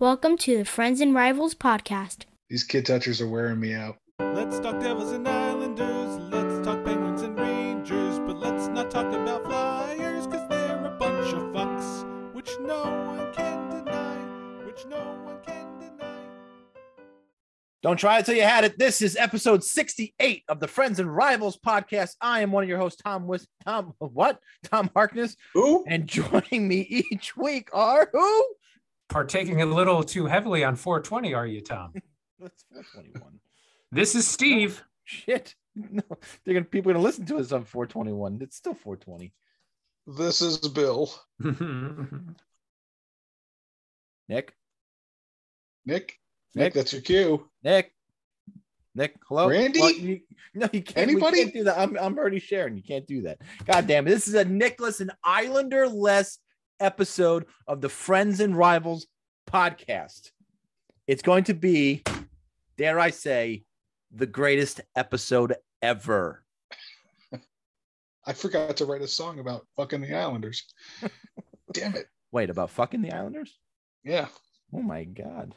Welcome to the Friends and Rivals podcast. These kid touchers are wearing me out. Let's talk Devils and Islanders. Let's talk Penguins and Rangers. But let's not talk about Flyers, cause they're a bunch of fucks. Which no one can deny. Which no one can deny. Don't try it till you had it. This is episode 68 of the Friends and Rivals podcast. I am one of your hosts, Tom Wis Tom what? Tom Harkness. Who? And joining me each week are who? Partaking a little too heavily on 420, are you, Tom? That's 421. This is Steve. Shit. No, they're gonna people are gonna listen to us on 421. It's still 420. This is Bill. Nick. Nick. Nick? Nick, that's your cue. Nick. Nick, hello. Randy? Well, you- no, you can't. Anybody? Can't do that. I'm, I'm already sharing. You can't do that. God damn it. This is a Nicholas and Islander less episode of the Friends and Rivals podcast. It's going to be, dare I say, the greatest episode ever. I forgot to write a song about fucking the Islanders. Damn it. Wait, about fucking the Islanders? Yeah. Oh my god.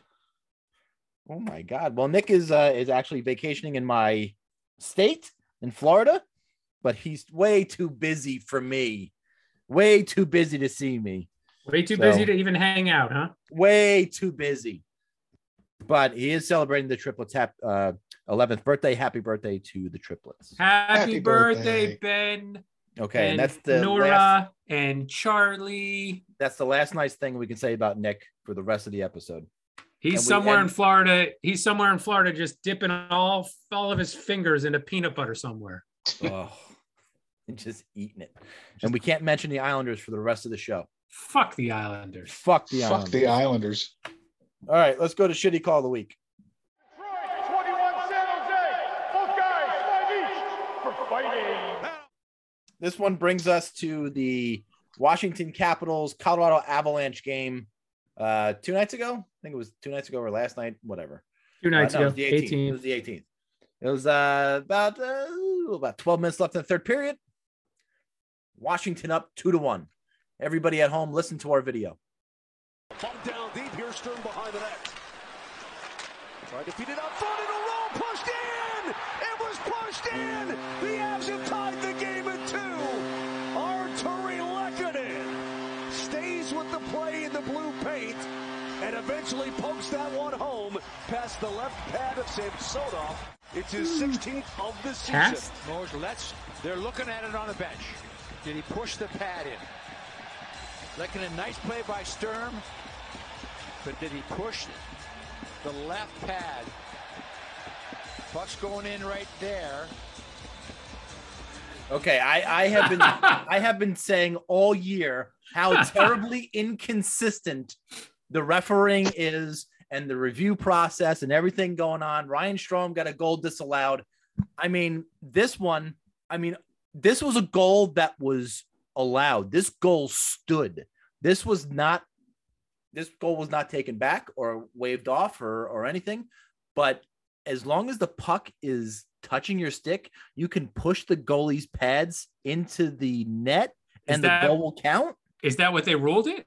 Oh my god. Well, Nick is uh is actually vacationing in my state in Florida, but he's way too busy for me. Way too busy to see me. Way too So- busy to even hang out, huh? Way too busy. But he is celebrating the triplets hap- uh 11th birthday. Happy birthday to the triplets. Happy, Happy birthday, birthday. Ben. Okay, and, and that's the Nora last, and Charlie. that's the last nice thing we can say about Nick for the rest of the episode. He's And we- somewhere in Florida. He's somewhere in Florida just dipping all all of his fingers into peanut butter somewhere. oh, and just eating it. And we can't mention the Islanders for the rest of the show. Fuck the Islanders. Fuck the Islanders. Fuck the Islanders. All right, let's go to shitty call of the week. Detroit, 21 San Jose. Both guys, five each for fighting. This one brings us to the Washington Capitals Colorado Avalanche game uh two nights ago. I think it was two nights ago or last night, whatever. Two nights Uh, no, it ago, was the 18th. It was the 18th. It was uh about uh, about 12 minutes left in the third period. Washington up two to one. Everybody at home, listen to our video. Bump down deep here, Sturm behind the net. Tried to feed it up front in a row, pushed in! It was pushed in! The Avs have tied the game at two! Artturi Lehkonen stays with the play in the blue paint and eventually pokes that one home past the left pad of Samsonov. It's his 16th of the season. Past? Let's, they're looking at it on the bench. Did he push the pad in? Looking a nice play by Sturm, but did he push the left pad? Puck's going in right there. Okay, I, I have been I have been saying all year how terribly inconsistent the refereeing is and the review process and everything going on. Ryan Strome got a goal disallowed. I mean, this one, I mean, this was a goal that was allowed. This goal stood. This was not this goal was not taken back or waved off or or anything. But as long as the puck is touching your stick, you can push the goalie's pads into the net Is and that- the goal will count. Is that what they ruled it?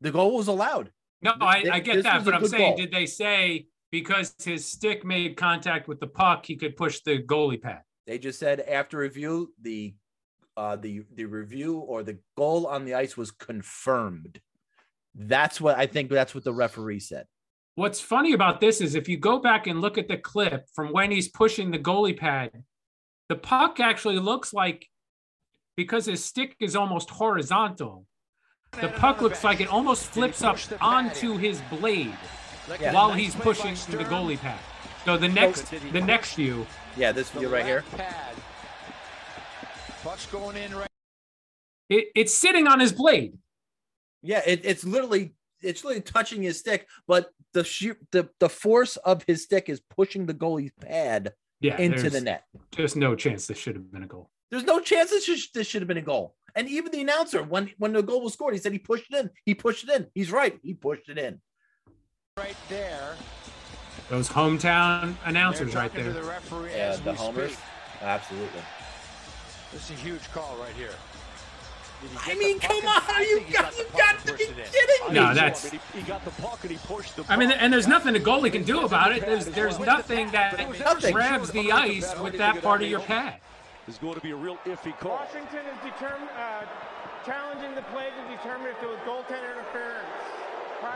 The goal was allowed. No, I, I This get that, was but I'm saying, goal. did they say because his stick made contact with the puck, he could push the goalie pad? They just said after review, the uh the the review or the goal on the ice was confirmed. That's what I think that's what the referee said. What's funny about this is if you go back and look at the clip from when he's pushing the goalie pad, the puck actually looks like because his stick is almost horizontal, the puck looks like it almost flips up onto his blade Yeah. while he's pushing the goalie pad. So the next the next view, Yeah, this view right here. Pad. Puck's going in right. it, it's sitting on his blade. Yeah, it, it's literally it's literally touching his stick, but the sheer the the force of his stick is pushing the goalie's pad Yeah, into the net. Just no chance this should have been a goal. There's no chance this should, this should have been a goal. And even the announcer, when when the goal was scored, he said he pushed it in. He pushed it in. He's right. He pushed it in. right there. Those hometown announcers right there. The referee Yeah, the homers. speak. Absolutely. This is a huge call right here. I mean, come on, you got, you got to be kidding me. No, that's- He, he got the puck and he pushed the I mean, and there's nothing the goalie can do about it. There's there's nothing that Nothing. grabs the ice with that part of your pad. It's going to be a real iffy call. Washington is determined, uh, challenging the play to determine if there was goaltender interference.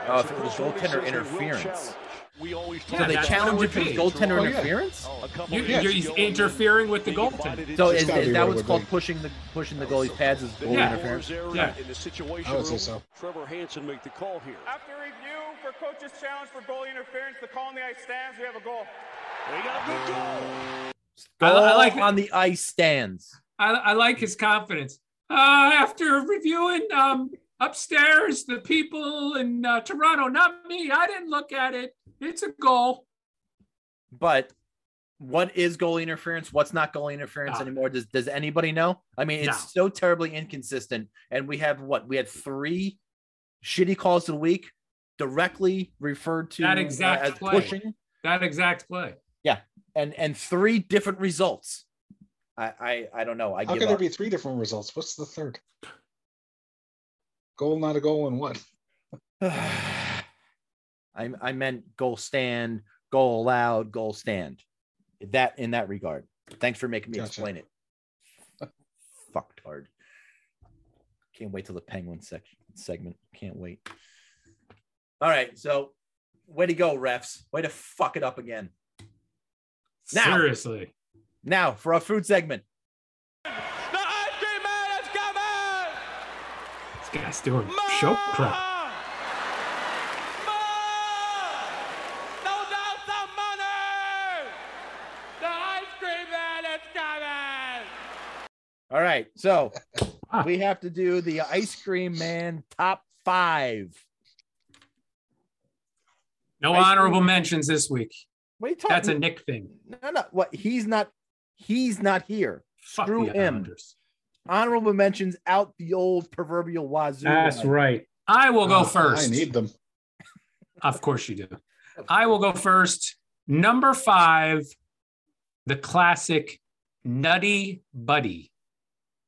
Oh, if it was goaltender interference. We always Yeah, So they that's challenge what it it for goaltender Oh, interference? A couple You, Yeah. you're, he's interfering with the they goaltender. So it. is, gotta is that what what's called be. pushing the pushing the goalie's pads is goal Yeah. interference? Area Yeah. In the situation I would say so. Trevor Hanson make the call here. After review for coach's challenge for goalie interference, the call on the ice stands. We have a goal. They got a good goal. I, I like on the ice stands. I, I like his confidence. Uh, after reviewing um, upstairs, the people in uh, Toronto, not me. I didn't look at it. It's a goal. But what is goalie interference? What's not goalie interference Ah. anymore? Does does anybody know? I mean, it's so terribly inconsistent. And we have what? We had three shitty calls of the week directly referred to That uh, exact as play. pushing That exact play. Yeah. And and three different results. I I, I don't know. I How give could there be three different results? What's the third? Goal, not a goal, and what? I I meant goal stand, goal allowed, goal stand. That in that regard. Thanks for making me Gotcha. explain it. Fucked hard. Can't wait till the penguin section segment. Can't wait. All right, so way to go, refs. Way to fuck it up again. Now. Seriously. Now for our food segment. The ice cream man is coming! This guy's doing show crap. No doubt some money! The ice cream man is coming! All right, so Ah. we have to do the ice cream man top five. No Ice cream- honorable mentions this week. What are you talking? That's a Nick thing. no, no. What? He's not. He's not here. Fuck Screw him. Islanders. Honorable mentions out the old proverbial wazoo. That's right. I will go Oh, first. I need them. Of course you do. I will go first. Number five, the classic Nutty Buddy.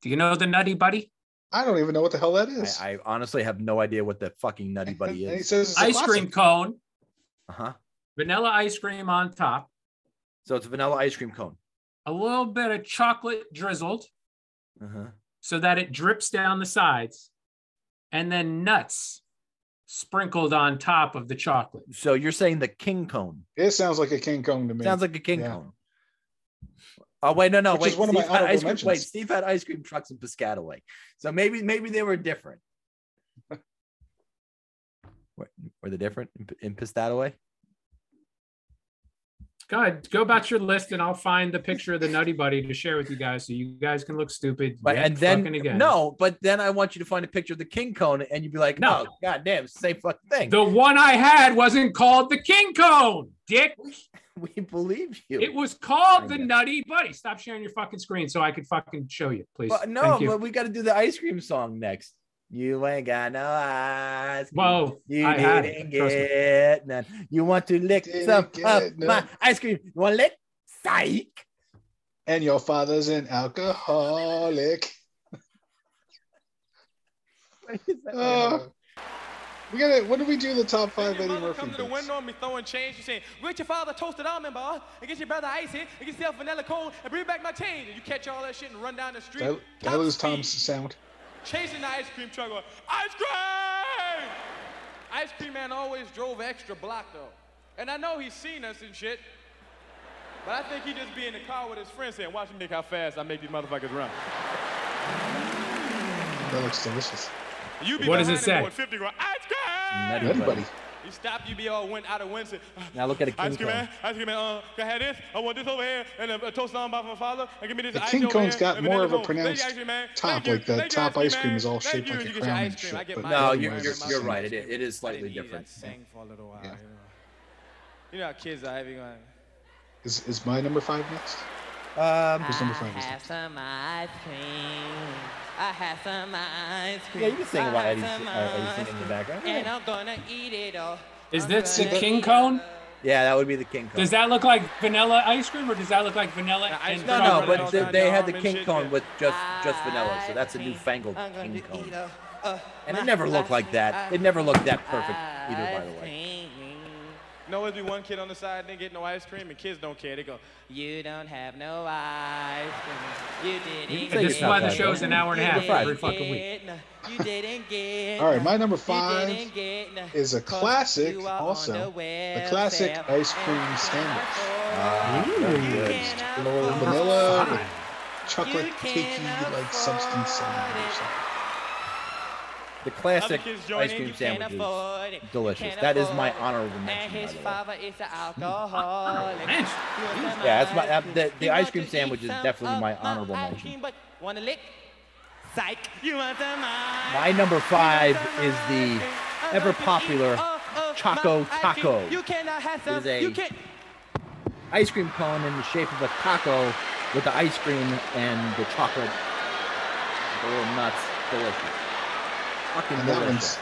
Do you know the Nutty Buddy? I don't even know what the hell that is. I, I honestly have no idea what the fucking nutty buddy And he is. says Ice classic. cream cone, Uh huh. vanilla ice cream on top, So it's a vanilla ice cream cone. a little bit of chocolate drizzled Uh huh. so that it drips down the sides, and then nuts sprinkled on top of the chocolate. So you're saying the king cone? It sounds like a king cone to me. Sounds like a king Yeah. cone. Oh wait, no, no, Which wait. is one of my Steve had ice cream, wait. Steve had ice cream trucks in Piscataway, so maybe maybe they were different. Were, were they different in, in Piscataway? Go ahead, go about your list, and I'll find the picture of the Nutty Buddy to share with you guys, so you guys can look stupid. But and then again. no, but then I want you to find a picture of the king cone, and you'd be like, No. Oh, no, god damn, it's the same fucking thing. The one I had wasn't called the King Cone, Dick. we believe you. It was called the Nutty Buddy. Stop sharing your fucking screen so I could fucking show you, please. But no, you. but we got to do the ice cream song next. You ain't got no eyes. cream. Whoa, You I had didn't it. Trust me. get none. You want to lick Didn't some get of my ice cream? You want to lick? Psych. And your father's an alcoholic. Uh, we gotta. When do we do the top five Eddie Your mother Murphy? come to the bits? window and be throwing change. You saying, "Get your father toasted almond bar, and get your brother icy, and get yourself vanilla cone, and bring back my change." And you catch all that shit and run down the street. Did I, did I top Tom's sound? Chasing the ice cream truck. Going, ice cream! Ice cream man always drove extra block though, and I know he's seen us and shit. But I think he just be in the car with his friends saying, "Watch me make how fast I make these motherfuckers run." That looks delicious. You be What does it say? going 50 going, ice cream! Nutty Everybody. Buddy. You stop, you be all went out of wind. say, Now look at a king Ice cream cone. man, ice cream man, uh, can I have this? I want this over here, and a, a toast on by my father, and give me this The ice king over cone's here, got more of a cone. Thank you, pronounced ice cream man. top, Thank you. like the top ice cream man. is all shaped you. like a You get crown and shit, but No, you're you're, you're right. It, it is slightly different. for a little while. Yeah. You, know. you know how kids are having going. Is is my number five next? Um, Who's number five? I Is have some ice cream. I have some ice cream. yeah, you can sing about Eddie, uh, Eddie ice singing in the cream, background. And Yeah. I'm gonna eat it all. Is this the King Cone? Yeah, that would be the king cone. Does that look like vanilla ice cream, or does that look like vanilla The ice and no, cream no, but ice they, they had the king cone with just just vanilla, so that's a newfangled king cone. And it never looked like that. It never looked that perfect either, by the way. No, it'd be one kid on the side didn't get no ice cream, and kids don't care. They go, You don't have no ice cream. You didn't say This is why the yourself, show's an hour and a half Friday. every fucking week. You didn't get. All right, my number You five didn't get is a 'cause classic you are also. on the The classic welfare ice cream and sandwich. Ah, very You good. can't Little afford vanilla it. with chocolate You cakey can't like substance in it afford or it. something. The classic Other kids join ice cream you Can't sandwich afford delicious. That is my afford it. honorable And mention, his by the way. father is an alcoholic. Man, Yeah, that's my- uh, the- the ice cream to sandwich is definitely my honorable mention. wanna lick? Psych. You want some My number five cream? is the ever going to eat popular all Choco ice cream. Taco. You cannot have some. is a- You can't. Ice cream cone in the shape of a taco with the ice cream and the chocolate, the little nuts. Delicious. Fucking And that one's delicious.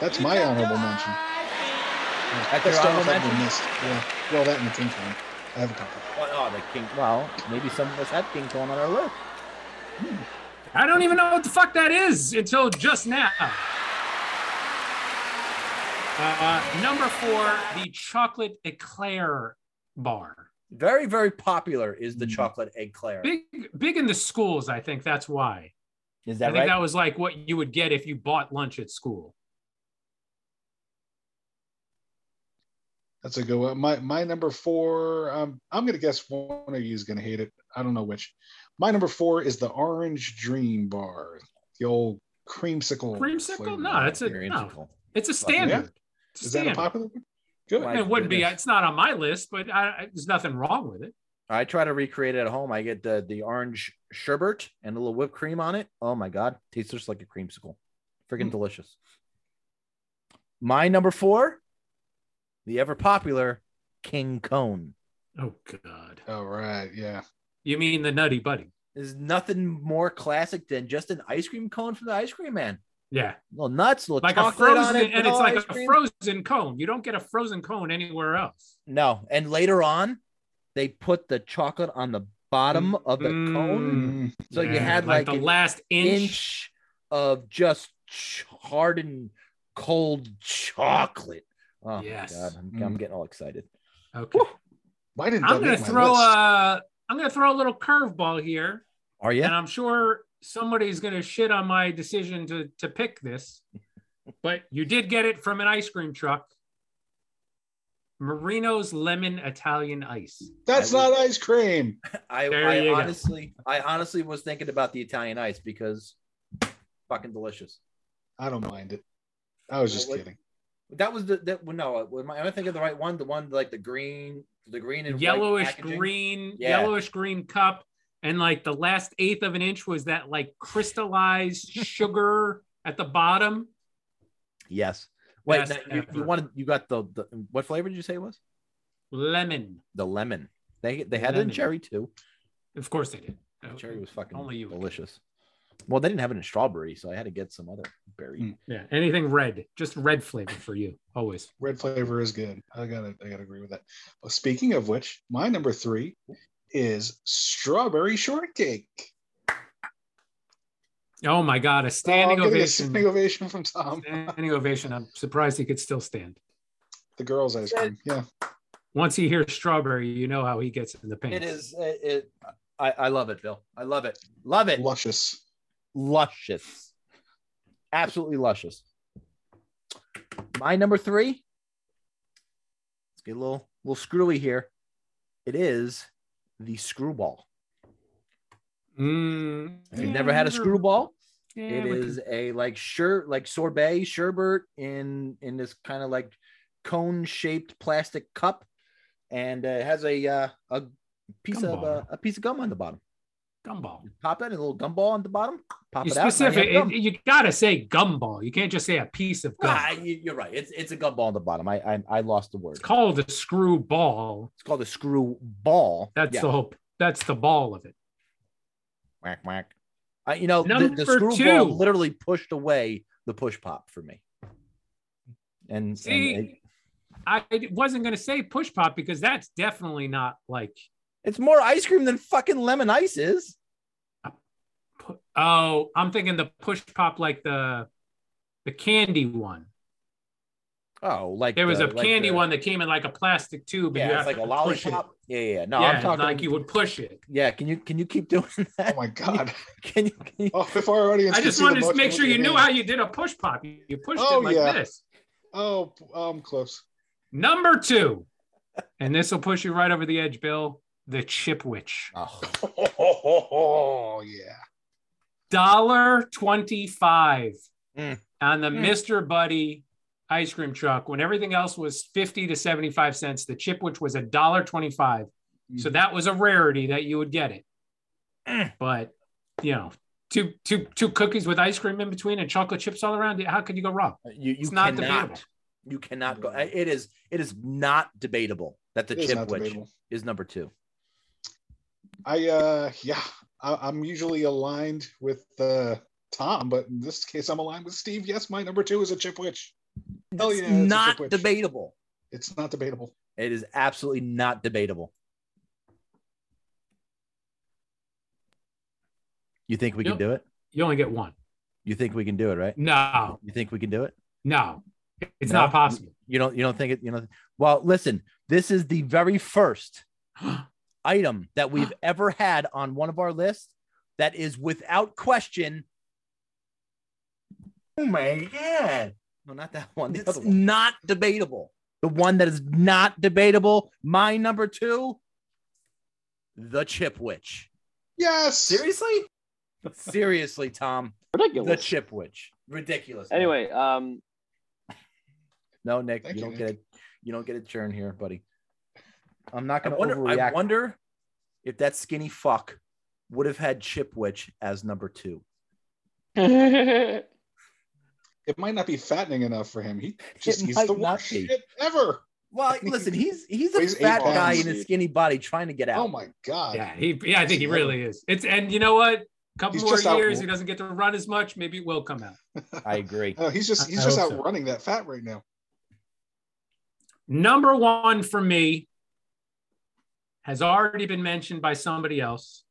that's my honorable mention. ice cream. That's your honorable I've been mention? missed. Yeah. Well, that and the king cone. I have a couple. Well, oh, the king. Well, maybe some of us had king cone on our list. I don't even know what the fuck that is until just now. Uh, number four, the chocolate eclair bar. Very, very popular is the Mm. chocolate eclair. Big, big in the schools. I think that's why. Is I that think right? that was like what you would get if you bought lunch at school. That's a good one. My my number four. Um, I'm gonna guess one of you is gonna hate it. I don't know which. My number four is the Orange Dream Bar, the old creamsicle. Creamsicle? flavor. No, that's a Very no. It's a Yeah? standard. It's a Is that a popular one? Good. Like- it wouldn't be. It's not on my list, but I, I- there's nothing wrong with it. I try to recreate it at home. I get the the orange sherbet and a little whipped cream on it. Oh my god, tastes just like a creamsicle. Freaking Mm. delicious. My number four, the ever popular King Cone. Oh God. All right. Yeah. You mean the Nutty Buddy? There's nothing more classic than just an ice cream cone from the ice cream man. Yeah, Little nuts, little like a chocolate on frozen, it, and it's like a cream. frozen cone. You don't get a frozen cone anywhere else. No, and later on, they put the chocolate on the bottom of the cone, Mm, so you had like, the last inch. inch of just hardened cold chocolate. Oh Yes. god, I'm, Mm. I'm getting all excited. Okay. why didn't I'm gonna throw list? uh I'm gonna throw a little curveball here, Are you? and I'm sure somebody's gonna shit on my decision to to pick this, but you did get it from an ice cream truck. Marino's lemon Italian ice. That's I not ice cream. I, I you go. honestly, I honestly was thinking about the Italian ice because fucking delicious. I don't mind it. I was just Well, kidding. That was the that well, no. Am I, am I thinking of the right one? The one like the green, the green and Yellowish packaging? green, Yeah. yellowish green cup, and like the last eighth of an inch was that like crystallized sugar at the bottom. Yes. Wait, Best now, you, you wanted you got the, the what flavor did you say it was? Lemon. The lemon. They they had it in cherry too. Of course they did. Cherry was fucking Only you delicious. Well, they didn't have it in strawberry, so I had to get some other berry. Mm. Yeah, anything red, just red flavor for you always. Red flavor is good. I gotta I gotta agree with that. Well, speaking of which, my number three is strawberry shortcake. Oh my god, a Oh, standing I'm getting a ovation! standing ovation from Tom. standing ovation. I'm surprised he could still stand. The girls' ice cream. Yeah. Once he hears strawberry, you know how he gets in the paint. It is it, it I, I love it, Bill. I love it. Love it. Luscious. luscious. Absolutely luscious. My number three. Let's get a little little screwy here. It is the screwball. Mm, If you've never had a screwball, yeah, it we a like shirt like sorbet sherbet in in this kind of like cone shaped plastic cup, and uh, it has a uh, a piece of uh, a piece of gum on the bottom. can- gumball. You pop that in a little gumball on the bottom. Pop You it specific. you it- you gotta say gumball. You can't just say a piece of gum. Ah, you- you're right. It's it's a gumball on the bottom. I I, I lost the word. It's called a screw ball. It's called a screw ball. That's Yeah. the whole. That's the ball of it. Whack whack. Uh, you know, the, Number the screw two. literally pushed away the push pop for me. And, See, and it- I wasn't going to say push pop because that's definitely not like. It's more ice cream than fucking lemon ice is. pu- Oh, I'm thinking the push pop like the the candy one. Oh, like There was the- a like candy the- one that came in like a plastic tube. and you Yeah, it's like a to push it. lollipop. Yeah, yeah. yeah. No, yeah, I'm talking like you would push it. Yeah, can you can you keep doing that? Oh my god! Can you? Can you Oh, if our audience, I just see wanted to make sure you knew how you did a push pop. You you pushed Oh, it like yeah. this. Oh, I'm um, close. Number two, and this will push you right over the edge, Bill. The Chipwich. Oh, Oh yeah. Dollar twenty-five Mm. on the Mm. Mr. Buddy ice cream truck when everything else was 50 to 75 cents. The chip, which was a dollar 25. So Mhm. that was a rarity that you would get it. Mm. But you know, two two two cookies with ice cream in between and chocolate chips all around. How could you go wrong? you you It's not cannot. debatable. You cannot go. It is it is not debatable that the It is chip not witch debatable. is number two. I uh yeah, I, I'm usually aligned with uh Tom, but in this case I'm aligned with Steve. Yes, my number two is a chip Oh, witch. Hell It's yeah, not debatable. It's not debatable. It is absolutely not debatable. You think we can do it? You only get one. You think we can do it, right? No, You think we can do it? no, it's No? not possible. You don't you don't think it, you know. Well, listen, this is the very first item that we've ever had on one of our lists that is without question. Oh my god. No, not that one. It's not debatable. The one that is not debatable, my number two, the Chipwich. Yes. Seriously? Seriously, Tom. Ridiculous. The Chipwich. Ridiculous. man. Anyway, um, No, Nick, Thank you you, don't get it. You don't get a turn here, buddy. I'm not gonna wonder- overreact. I wonder if that skinny fuck would have had Chipwich as number two. it It might not be fattening enough for him. He just It he's the not worst shit ever. Well, listen, he's he's a Weighs fat guy in a skinny body trying to get out. Oh my god. Yeah, he. Yeah, I think he really is. It's and you know what? A couple He's more just out- years, he doesn't get to run as much. Maybe it will come out. I agree. No, he's just he's I just out so. running that fat right now. Number one for me has already been mentioned by somebody else.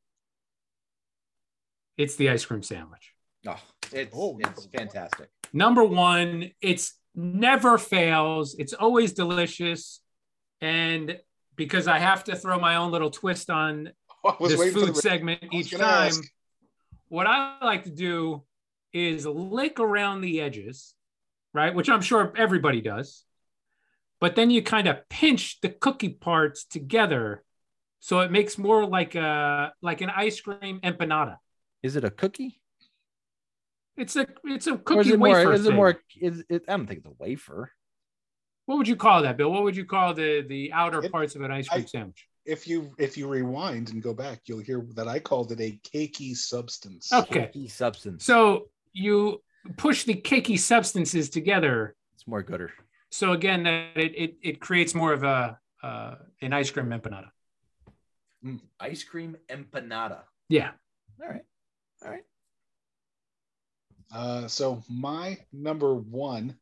It's the ice cream sandwich. Oh, it's Oh, it's number one. fantastic. Number one, it's never fails. It's always delicious. And because I have to throw my own little twist on this food the segment each time, ask. what I like to do is lick around the edges, right? Which I'm sure everybody does. But then you kind of pinch the cookie parts together so it makes more like a like an ice cream empanada. Is it a cookie? It's a it's a Or is cookie it wafer. more? Is it thing. more? Is it? I don't think it's a wafer. What would you call that, Bill? What would you call the the outer It- parts of an ice cream I- sandwich? If you if you rewind and go back, you'll hear that I called it a cakey substance. Okay, Cookie substance. so you push the cakey substances together. It's more gooder. So again, that it it, it creates more of a uh, an ice cream empanada. Ice cream empanada. Yeah. All right. All right. Uh, so my number one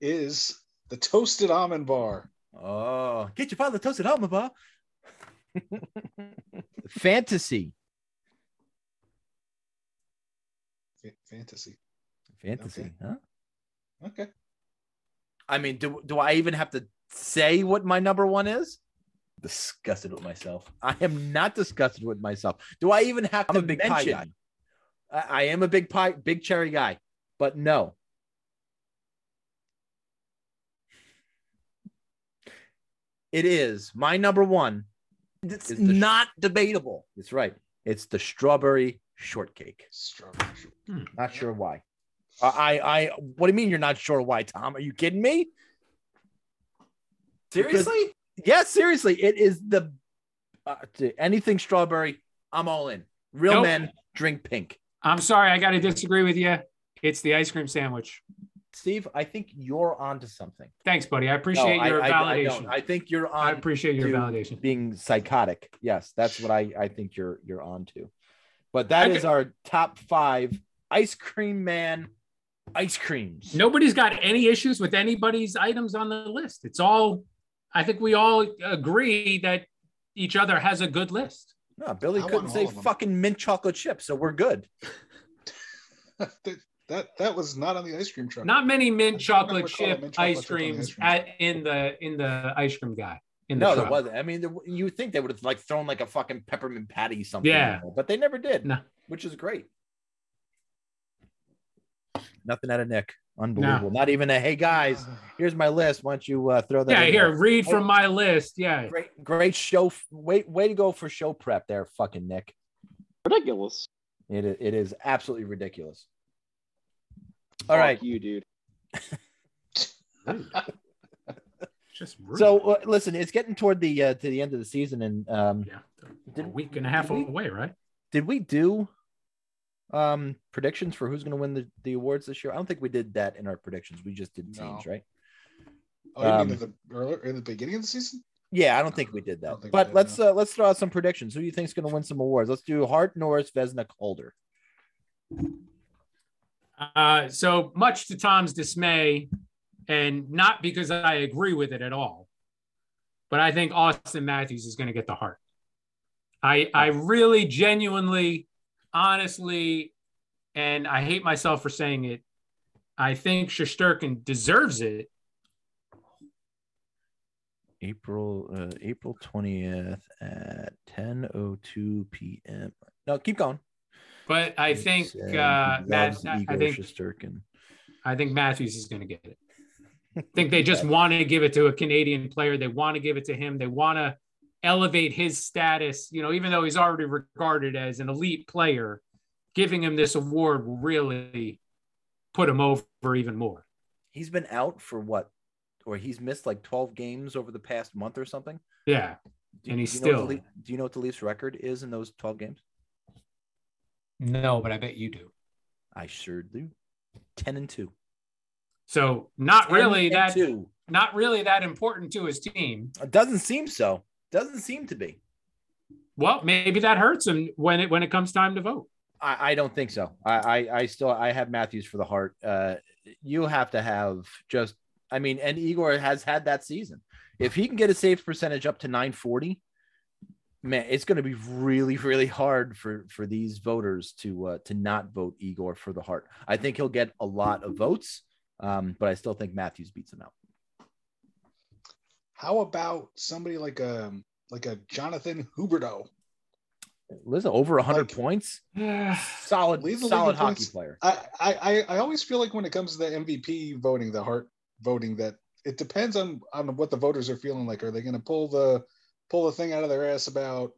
is the toasted almond bar. Oh, get your father toasted almond bar. Fantasy. Fa- Fantasy. Fantasy, Okay. huh? Okay. I mean, do, do I even have to say what my number one is? Disgusted with myself. I am not disgusted with myself. Do I even have I'm to a big pie mention? Guy. I, I am a big pie, big cherry guy, but no. It is my number one. It's is the- not debatable. It's right. It's the strawberry shortcake. Strawberry. Hmm. Not sure why. I, I, I, what do you mean you're not sure why, Tom? Are you kidding me? Seriously? Yeah, seriously. It is the uh, anything strawberry. I'm all in. Real Nope. men drink pink. I'm sorry, I got to disagree with you. It's the ice cream sandwich. Steve, I think you're onto something. Thanks, buddy. I appreciate No, your I- I validation. don't. I, think you're on. I appreciate your validation. Being psychotic. Yes, that's what I, I think you're you're on to. But that I is our top five ice cream man Ice creams. Nobody's got any issues with anybody's items on the list. It's all, I think we all agree that each other has a good list. No, Billy I couldn't say all of them. fucking mint chocolate chip, so we're good. that, that that was not on the ice cream truck. Not many mint I chocolate chip mint chocolate ice chip on the creams ice cream at, in the in the ice cream guy. In the No, there wasn't. I mean, there, you would think they would have like thrown like a fucking peppermint patty something. Yeah. there, but they never did. No. which is great. Nothing out of Nick. Unbelievable. Not even a hey guys, here's my list. Why don't you uh, throw that? Yeah, in here, there?" read Hey, from my list. Yeah. Great, great show. Wait, way to go for show prep there, fucking Nick. Ridiculous. It, it is absolutely ridiculous. All Fuck right. you, dude. Just rude. So uh, listen, it's getting toward the uh, to the end of the season, and um, yeah, a did, week and a half did we- away, right? did we do um predictions for who's going to win the, the awards this year? I don't think we did that in our predictions. We just did No. teams, right? Oh, you Um, mean at the earlier in the beginning of the season? Yeah, I don't think we did that. don't think we But did, let's uh, let's throw out some predictions. Who do you think is going to win some awards? Let's do Hart, Norris, Vezina, Calder. Uh, so much to Tom's dismay, and not because I agree with it at all, but I think Auston Matthews is going to get the Hart. I I really genuinely, honestly, and I hate myself for saying it. I think Shesterkin deserves it. April uh, April twentieth at ten oh two p.m. No, keep going. But I think uh, Matt, I think. I think Matthews is going to get it. I think they just want to give it to a Canadian player. They want to give it to him. They want to elevate his status. You know, even though he's already regarded as an elite player, giving him this award will really put him over even more. He's been out for what? Or he's missed like twelve games over the past month or something. Yeah. Do, And he's do you know what still- the do you know what the Leafs record is in those twelve games? No, but I bet you do. I sure do. Ten and two. So not really that two. not really that important to his team. It doesn't seem so. Doesn't seem to be. Well, maybe that hurts him when it when it comes time to vote. I, I don't think so. I, I I still I have Matthews for the Hart. Uh, you have to have just. I mean, and Igor has had that season. If he can get a save percentage up to 940, man, it's going to be really really hard for for these voters to uh, to not vote Igor for the Hart. I think he'll get a lot of votes, um, but I still think Matthews beats him out. How about somebody like a like a Jonathan Huberdeau? Listen, over 100 Like- points, solid Lead the solid hockey points. player. I, I I- I always feel like when it comes to the MVP voting, the Hart voting, that it depends on on what the voters are feeling like. Are they going to pull the pull the thing out of their ass about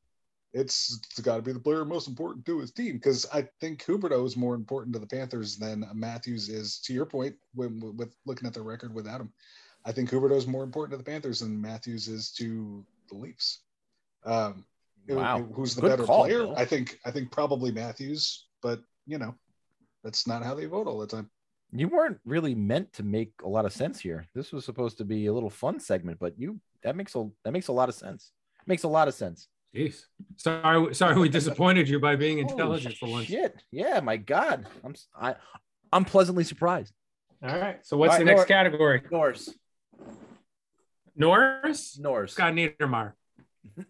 it's, it's got to be the player most important to his team? Because I think Huberto is more important to the Panthers than Matthews is. To your point, when, with looking at the record without him, I think Huberdeau is more important to the Panthers than Matthews is to the Leafs. Um, who- Wow. who's the Good better call, player? Bill. I think I think probably Matthews, but you know, that's not how they vote all the time. you weren't really meant to make a lot of sense here. This was supposed to be a little fun segment, but you that makes a that makes a lot of sense. Makes a lot of sense. Jeez. Sorry, sorry we disappointed you by being Holy intelligent for once. Shit. Yeah, my God. I'm s- I I'm pleasantly surprised. All right. So what's All the right, next Nor- category? Norse. Norris? Norse. Scott Niedermayer.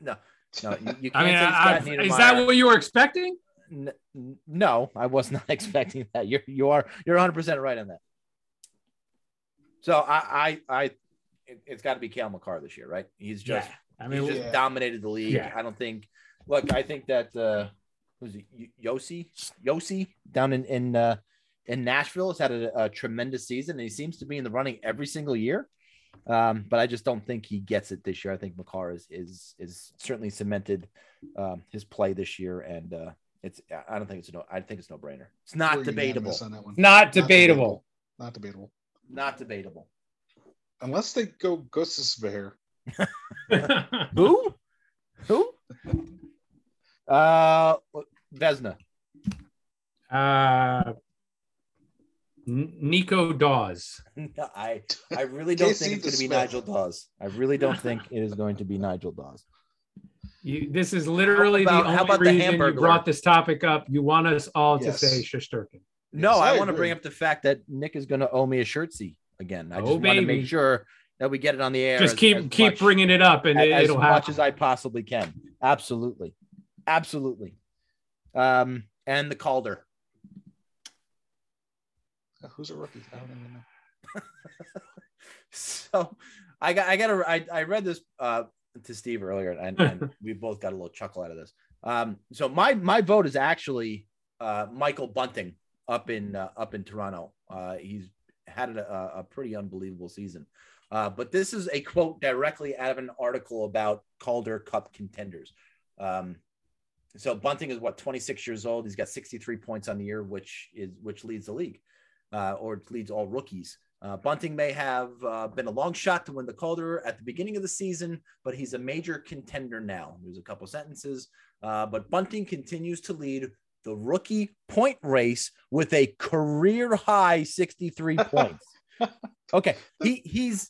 No. No, you, you can't I mean, say I, Scott I- is that what you were expecting? N- n- no, I was not expecting that. You're you are you're 100 percent right on that. So I I I it, it's got to be Cale Makar this year, right? He's just I mean, he's just yeah. dominated the league. Yeah. I don't think. Look, I think that uh, who's it? Y- Josi Josi down in in uh, in Nashville has had a, a tremendous season, and he seems to be in the running every single year. Um, but I just don't think he gets it this year. I think Makar is is is certainly cemented um, his play this year, and uh, it's I don't think it's no. I think it's no brainer. It's not We're debatable. on that one. Not debatable. Not debatable. Not debatable. Unless they go Gustis Bear. Who? Who? Uh, Vezina. uh, N- Nico Dawes. I I really don't think it's going to be Nigel Dawes. I really don't think it is going to be Nigel Dawes. You, this is literally How about- the how only about the reason you brought this topic up. You want us all Yes. to say Shesterkin. No, Yes, I, I want to bring up the fact that Nick is going to owe me a shirtsy again. I just Oh, want to make sure that we get it on the air. Just as- keep as keep much- bringing it up, and a- it, as will much happen. as I possibly can. Absolutely, absolutely. Um, and the Calder. Who's a rookie? I don't even know. So I got I got to I, I read this uh to Steve earlier and, and we both got a little chuckle out of this. Um so my my vote is actually uh Michael Bunting up in uh, up in Toronto. Uh he's had a, a pretty unbelievable season. Uh but this is a quote directly out of an article about Calder Cup contenders. Um so Bunting is what 26 years old. He's got 63 points on the year, which is which leads the league, uh, or leads all rookies. Uh, Bunting may have uh, been a long shot to win the Calder at the beginning of the season, but he's a major contender now. There's a couple sentences, uh, but Bunting continues to lead the rookie point race with a career high 63 points. Okay, he he's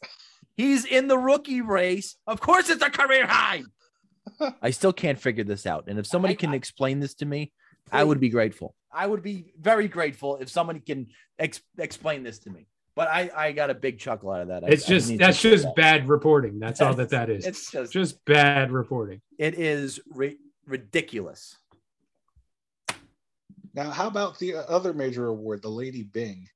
he's in the rookie race. Of course, it's a career high. I still can't figure this out, and if somebody can explain this to me, I would be grateful. I would be very grateful if somebody can ex- explain this to me. But I, I got a big chuckle out of that. It's I just need to that's just that. bad reporting. That's all that that is. It's just just bad reporting. it is ri- ridiculous. Now, how about the other major award, the Lady Byng?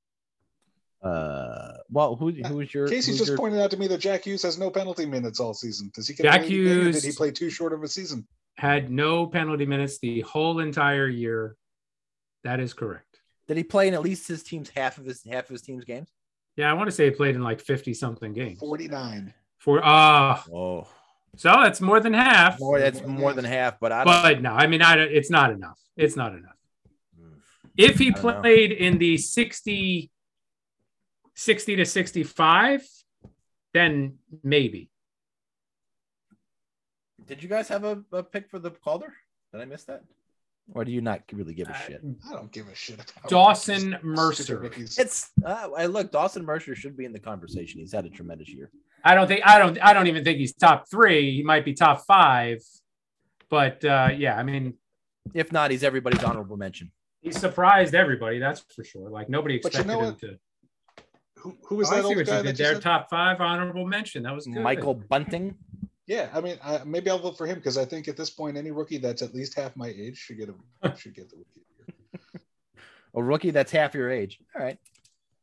Uh, well, who who was your? Casey who's just your- pointed out to me that Jack Hughes has no penalty minutes all season. Does he get Jack Lady Byng, or Hughes- Did he play too short of a season? Had no penalty minutes the whole entire year. That is correct. Did he play in at least his team's half of his half of his team's games? Yeah, I want to say he played in like 50 something games. 49. For uh Whoa, so that's more than half. more that's More than half. But I don't. But no, I mean I it's not enough. It's not enough. If he I don't know. played in the 60 60 to 65, then maybe. Did you guys have a, a pick for the Calder? Did I miss that? Or do you not really give a Uh, shit? I don't give a shit about Dawson stupid Mercer. rookies. It's uh, I look. Dawson Mercer should be in the conversation. He's had a tremendous year. I don't think I don't I don't even think he's top 3. He might be top 5. But uh yeah, I mean If not, he's everybody's honorable mention. he surprised everybody, that's for sure. Like nobody But you expected know him what? to Who, who was Oh, I that see old what guy you that did you there. said? Top five honorable mention. That was good. Michael Bunting. Yeah, I mean, I, maybe I'll vote for him because I think at this point, any rookie that's at least half my age should get a should get the rookie. of the year. a rookie that's half your age. All right.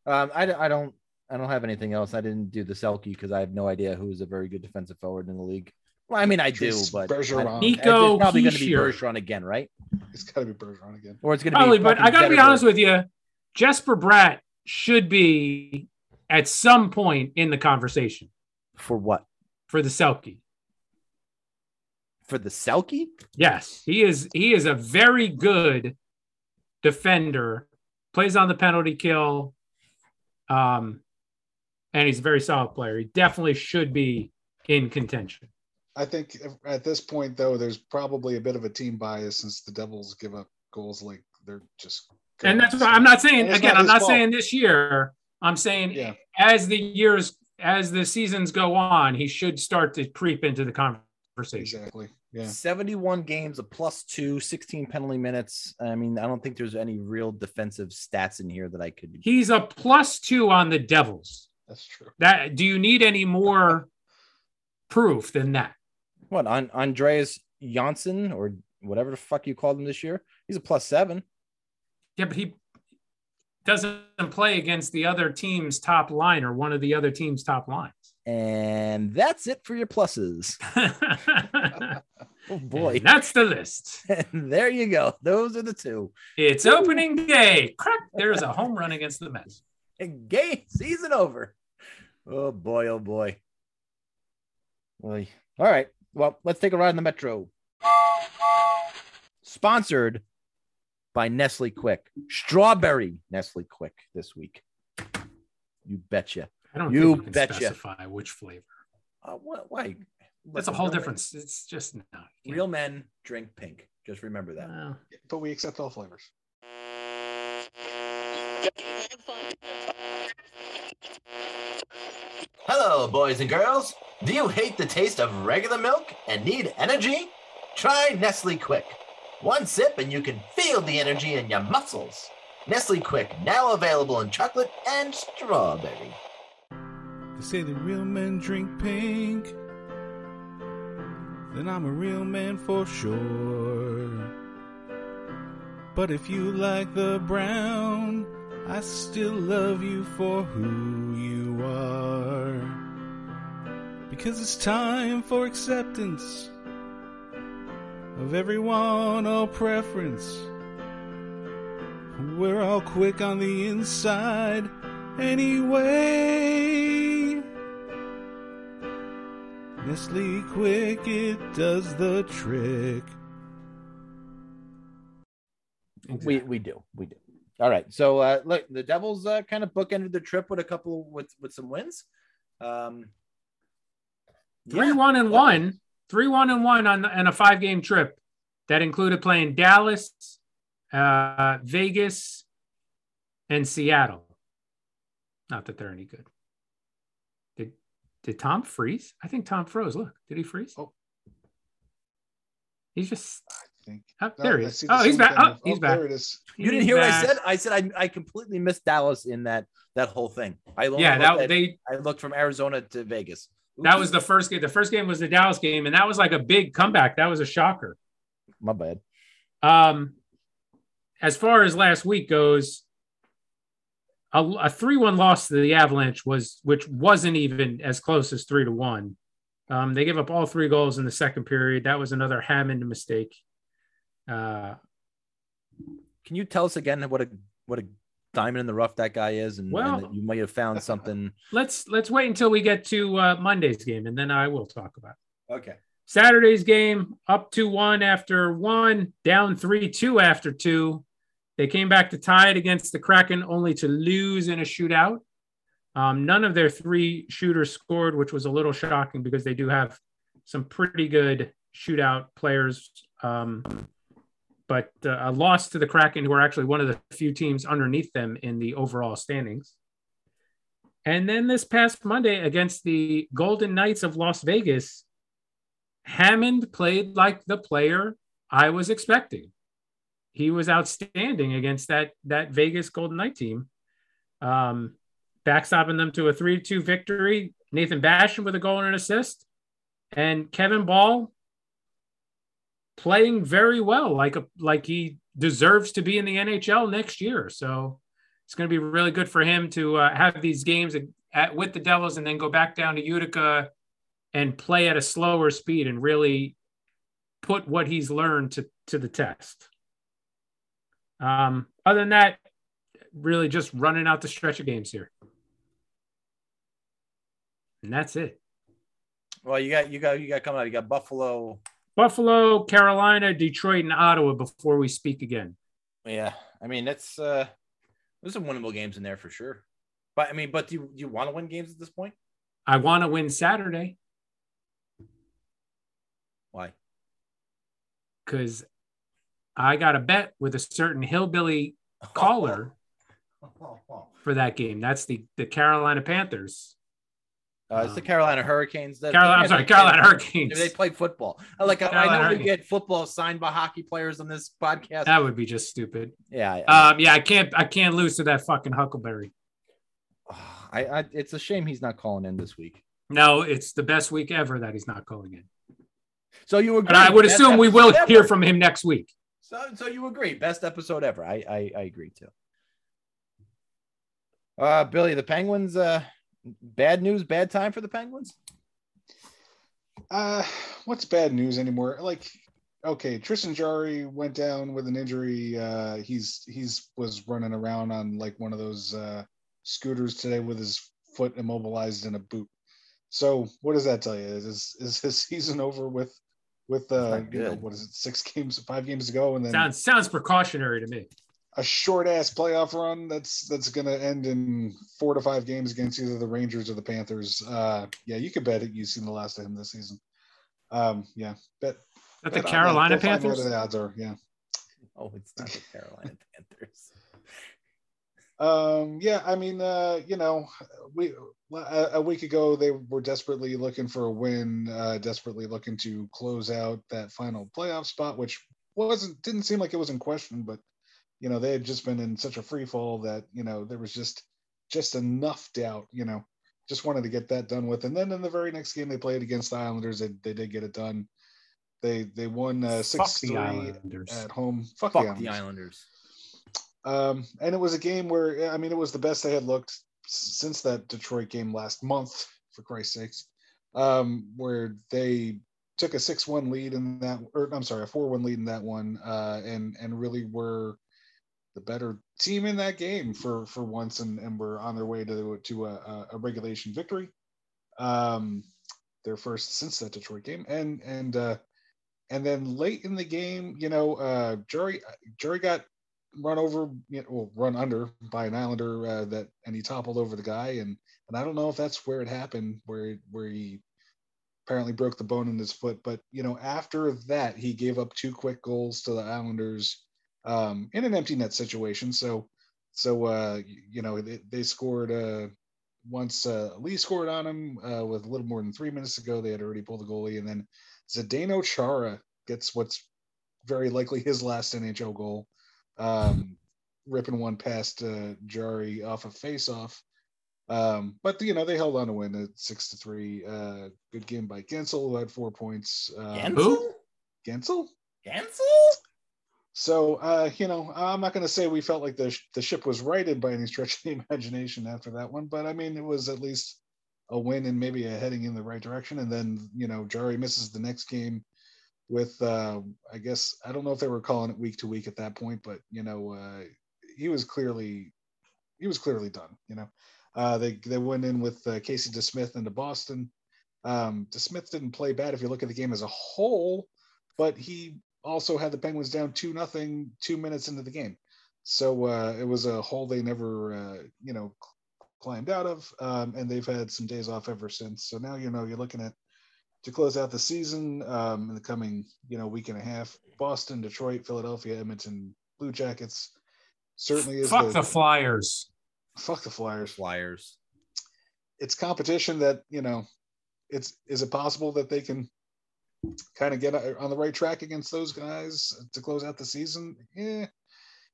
Um, I, I don't I don't have anything else. I didn't do the Selke because I have no idea who is a very good defensive forward in the league. Well, I mean I do, but Bergeron. I- Nico it's probably going to be Bergeron again, right? It's got to be Bergeron again. Or it's going to Probably, be. but I got to be honest with you. Jesper Bratt should be at some point in the conversation for what? for the Selke. For the Selke? Yes, he is. He is a very good defender. Plays on the penalty kill, um, and he's a very solid player. He definitely should be in contention. I think if- at this point, though, there's probably a bit of a team bias since the Devils give up goals like they're just. And that's why I'm not saying again. not I'm not fault. saying this year. I'm saying Yeah. as the years, as the seasons go on, he should start to creep into the conversation. Exactly. Yeah. 71 games, a plus two, 16 penalty minutes. I mean, I don't think there's any real defensive stats in here that I could. He's a plus two on the Devils. That's true. That do you need any more proof than that? What on Andreas Johnsson or whatever the fuck you called him this year? He's a plus seven. Yeah, but he doesn't play against the other team's top line or one of the other team's top lines. And that's it for your pluses. Oh boy. And that's the list. And there you go. Those are the two. It's opening day. Crack. There's a home run against the Mets. And game season over. Oh boy, oh boy. Boy. All right. Well, let's take a ride in the metro. Sponsored by Nestle Quik. Strawberry Nestle Quik this week. You betcha. I don't You think you can betcha. specify which flavor. Uh, what, why? That's a whole real men- difference. It's just no. you can't. Real men drink pink. Just remember that. Well, But we accept all flavors. Hello, boys and girls. Do you hate the taste of regular milk and need energy? Try Nestle Quik. One sip and you can feel the energy in your muscles. Nestle Quik, now available in chocolate and strawberry. They say the real men drink pink. Then I'm a real man for sure. But if you like the brown, I still love you for who you are. Because it's time for acceptance of everyone, all preference. We're all quick on the inside anyway. Nestle Quik, it does the trick. We we do we do. All right. So uh, look, the Devils uh, kind of bookended the trip with a couple with with some wins. Um, Three one and one, three one and one on on a five game trip that included playing Dallas, uh, Vegas, and Seattle. Not that they're any good. Did did Tom freeze? I think Tom froze. Look, did he freeze? Oh. He's just I think. oh, No, there he is. the Oh, he's back. Oh, he's Oh, back. There it is. You didn't He's hear what I said? I said I, I completely missed Dallas in that that whole thing. I only Yeah, that at- they I looked from Arizona to Vegas. that was the first game. The first game was the Dallas game, and that was like a big comeback. That was a shocker. my bad. Um, as far as last week goes, a, a three-one loss to the Avalanche was, which wasn't even as close as three to one. Um, they gave up all three goals in the second period. That was another Hammond mistake. Uh, Can you tell us again what a what a diamond in the rough that guy is, and, and Well- that you might have found something? let's let's wait until we get to uh, Monday's game, and then I will talk about. it. Okay. Saturday's game up to one after one, down three two after two. They came back to tie it against the Kraken, only to lose in a shootout. Um, none of their three shooters scored, which was a little shocking because they do have some pretty good shootout players. Um, but uh, a loss to the Kraken, who are actually one of the few teams underneath them in the overall standings. And then this past Monday against the Golden Knights of Las Vegas, Hammond played like the player I was expecting. He was outstanding against that that Vegas Golden Knight team, um, backstopping them to a three-two victory. Nathan Bastian with a goal and an assist, and Kevin Bahl playing very well, like a like he deserves to be in the NHL next year. So it's going to be really good for him to uh, have these games at, at, with the Devils and then go back down to Utica and play at a slower speed and really put what he's learned to, to the test. Um, other than that, really just running out the stretch of games here. And that's it. Well, you got you got you got coming out. You got Buffalo. Buffalo, Carolina, Detroit, and Ottawa before we speak again. Yeah, I mean it's uh, there's some winnable games in there for sure. But I mean, but do you, do you want to win games at this point? I want to win Saturday Why? because I got a bet with a certain hillbilly caller for that game. That's the, the Carolina Panthers. Uh, it's the Carolina Hurricanes. That, Carolina- I'm sorry, Carolina Hurricanes. They play football. Like I, know we get football signed by hockey players on this podcast. That would be just stupid. yeah, I, Um, yeah, I can't I can't lose to that fucking Huckleberry. I, I, it's a shame he's not calling in this week. No, it's the best week ever that he's not calling in. So you agree? But I would assume we will episode hear from him next week. So, so you agree? Best episode ever. I, I, I agree too. Uh, Billy, the Penguins. Uh, bad news, bad time for the Penguins. Uh, what's bad news anymore? Like, okay, Tristan Jarry went down with an injury. Uh, he's he's was running around on like one of those uh, scooters today with his foot immobilized in a boot. So what does that tell you? Is is his season over with with uh you know, what is it six games five games ago and then Sounds sounds precautionary to me. a short ass playoff run that's that's gonna end in four to five games against either the Rangers or the Panthers. Uh, yeah, you could bet it. You've seen the last of him this season. Um, yeah, bet. That the bet on Carolina Go Panthers? What the odds are? Yeah. Oh, it's not the Carolina Panthers. Um, yeah, I mean, uh, you know, we a, a week ago they were desperately looking for a win, uh, desperately looking to close out that final playoff spot, which wasn't didn't seem like it was in question, but you know, they had just been in such a free fall that, you know, there was just just enough doubt, you know, just wanted to get that done with. And then in the very next game they played against the Islanders, they, they did get it done. They they won uh, six three at home. Fuck, Fuck the the Islanders. Islanders. Um, and it was a game where I mean it was the best they had looked since that Detroit game last month, for Christ's sakes. Um, where they took a six-one lead in that, or I'm sorry, a four-one lead in that one, uh, and and really were the better team in that game for for once, and and were on their way to to a, a- regulation victory. Um, their first since that Detroit game, and and uh, and then late in the game, you know, uh, Jarry Jarry got run over, you know, well, run under by an Islander uh, that, and he toppled over the guy, and and I don't know if that's where it happened, where where he apparently broke the bone in his foot, but you know, after that, he gave up two quick goals to the Islanders um, in an empty net situation. So so uh, you know, they, they scored uh, once uh, Lee scored on him uh, with a little more than three minutes ago. They had already pulled the goalie, and then Zdeno Chara gets what's very likely his last NHL goal, um, ripping one past uh, Jarry off a face-off. Um, but you know they held on to win at six to three. Uh, good game by Guentzel, who had four points. Uh, Guentzel? Guentzel. Guentzel? So uh, you know, I'm not going to say we felt like the sh- the ship was righted by any stretch of the imagination after that one, but I mean it was at least a win and maybe a heading in the right direction. And then you know, Jarry misses the next game with uh, I guess I don't know if they were calling it week to week at that point, but you know, uh, he was clearly he was clearly done. You know, uh, they they went in with uh, Casey DeSmith into Boston. Um, DeSmith didn't play bad if you look at the game as a whole, but he also had the Penguins down two nothing two minutes into the game. So uh, it was a hole they never uh, you know climbed out of, um, and they've had some days off ever since. So now you know you're looking at to close out the season um, in the coming you know week and a half. Boston, Detroit, Philadelphia, Edmonton, Blue Jackets certainly is Fuck the Flyers. fuck the Flyers. Flyers. It's competition that you know. It's is it possible that they can kind of get on the right track against those guys to close out the season? Yeah,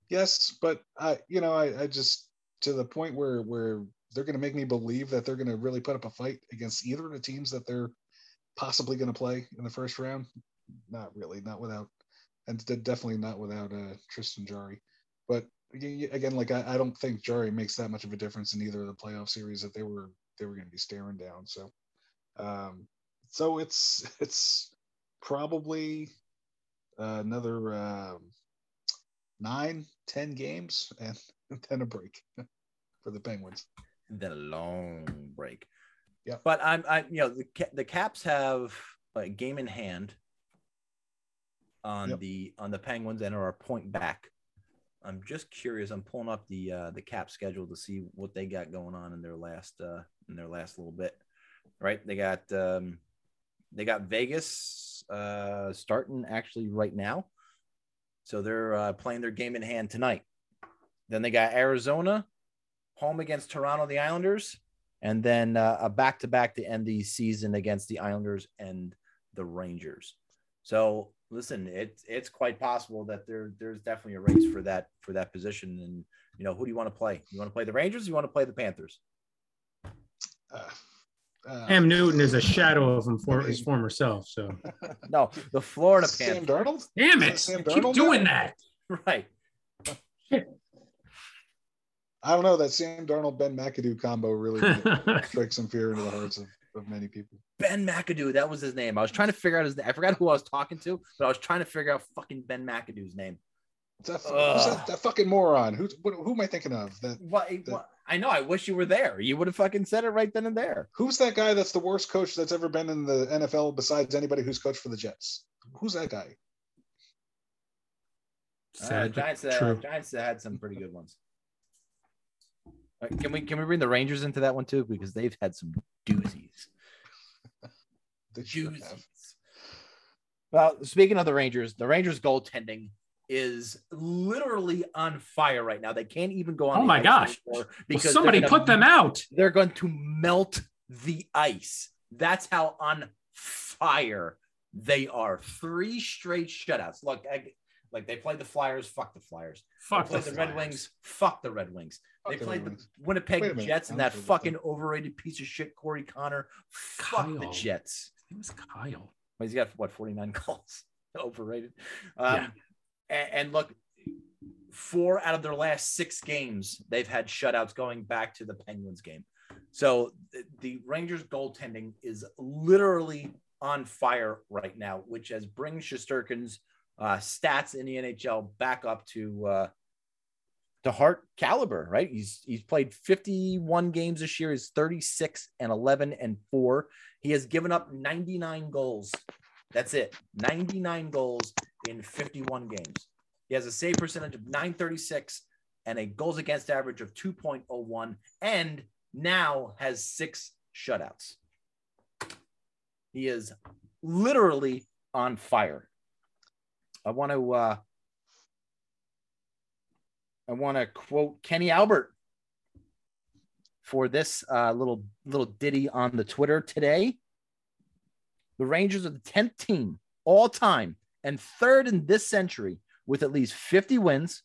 yes, but I you know I, I just to the point where where they're going to make me believe that they're going to really put up a fight against either of the teams that they're possibly going to play in the first round. Not really, not without, and definitely not without uh, Tristan Jarry. But again, like I, I don't think Jarry makes that much of a difference in either of the playoff series that they were they were going to be staring down. So, um, so it's it's probably uh, another um, nine, ten games, and then a break for the Penguins. then a long break. Yeah. But I'm, I, you know, the the Caps have a game in hand on Yep. the on the Penguins and are a point back. I'm just curious. I'm pulling up the uh, the Cap schedule to see what they got going on in their last uh, in their last little bit. Right? They got um, they got Vegas uh, starting actually right now, so they're uh, playing their game in hand tonight. Then they got Arizona home against Toronto, the Islanders, and then uh, a back to back to end the season against the Islanders and the Rangers. So listen, it's it's quite possible that there there's definitely a race for that for that position. And you know, who do you want to play? You want to play the Rangers? Or you want to play the Panthers? Uh, uh, Cam Newton is a shadow of him for his former self. So No, the Florida Sam Panthers. Darnold. damn it, Sam keep Darnold doing now? that. Right. I don't know that Sam Darnold Ben McAdoo combo really strikes some fear into the hearts of, of many people. Ben McAdoo, that was his name. I was trying to figure out his name. I forgot who I was talking to, but I was trying to figure out fucking Ben McAdoo's name. That, who's that, that fucking moron? Who's what, who am I thinking of? That What, what- I know. I wish you were there. You would have fucking said it right then and there. who's that guy that's the worst coach that's ever been in the NFL besides anybody who's coached for the Jets? Who's that guy? Uh, Sad, but Giants, uh. Giants had some pretty good ones. Uh, Can we can we bring the Rangers into that one too because they've had some doozies. They should have. Doozies. Well, speaking of the Rangers, the Rangers goaltending is literally on fire right now. They can't even go on. Oh the my ice gosh. anymore Well, because somebody put them out. They're going to melt the ice. That's how on fire they are. Three straight shutouts. Look, I, Like they played the Flyers, fuck the Flyers. Fuck they played the the, Red Wings, fuck the Red Wings. Fuck they played the Winnipeg Wait a minute, Jets and that sure that's fucking overrated piece of shit Corey Connor. Fuck the Kyle. Jets. His name is Kyle. Well, he's got what 49 goals. Overrated. Um, Yeah. and, and look, four out of their last six games, they've had shutouts going back to the Penguins game. So the, the Rangers goaltending is literally on fire right now, which has bring Shesterkin's uh, stats in the NHL back up to uh, to Hart caliber, right? He's he's played 51 games this year. He's 36 and 11 and 4. He has given up 99 goals. That's it. 99 goals in 51 games. He has a save percentage of 936 and a goals against average of 2.01 and now has six shutouts. He is literally on fire. I want to uh I want to quote Kenny Albert for this uh, little little ditty on the Twitter today. The Rangers are the 10th team all time and third in this century with at least 50 wins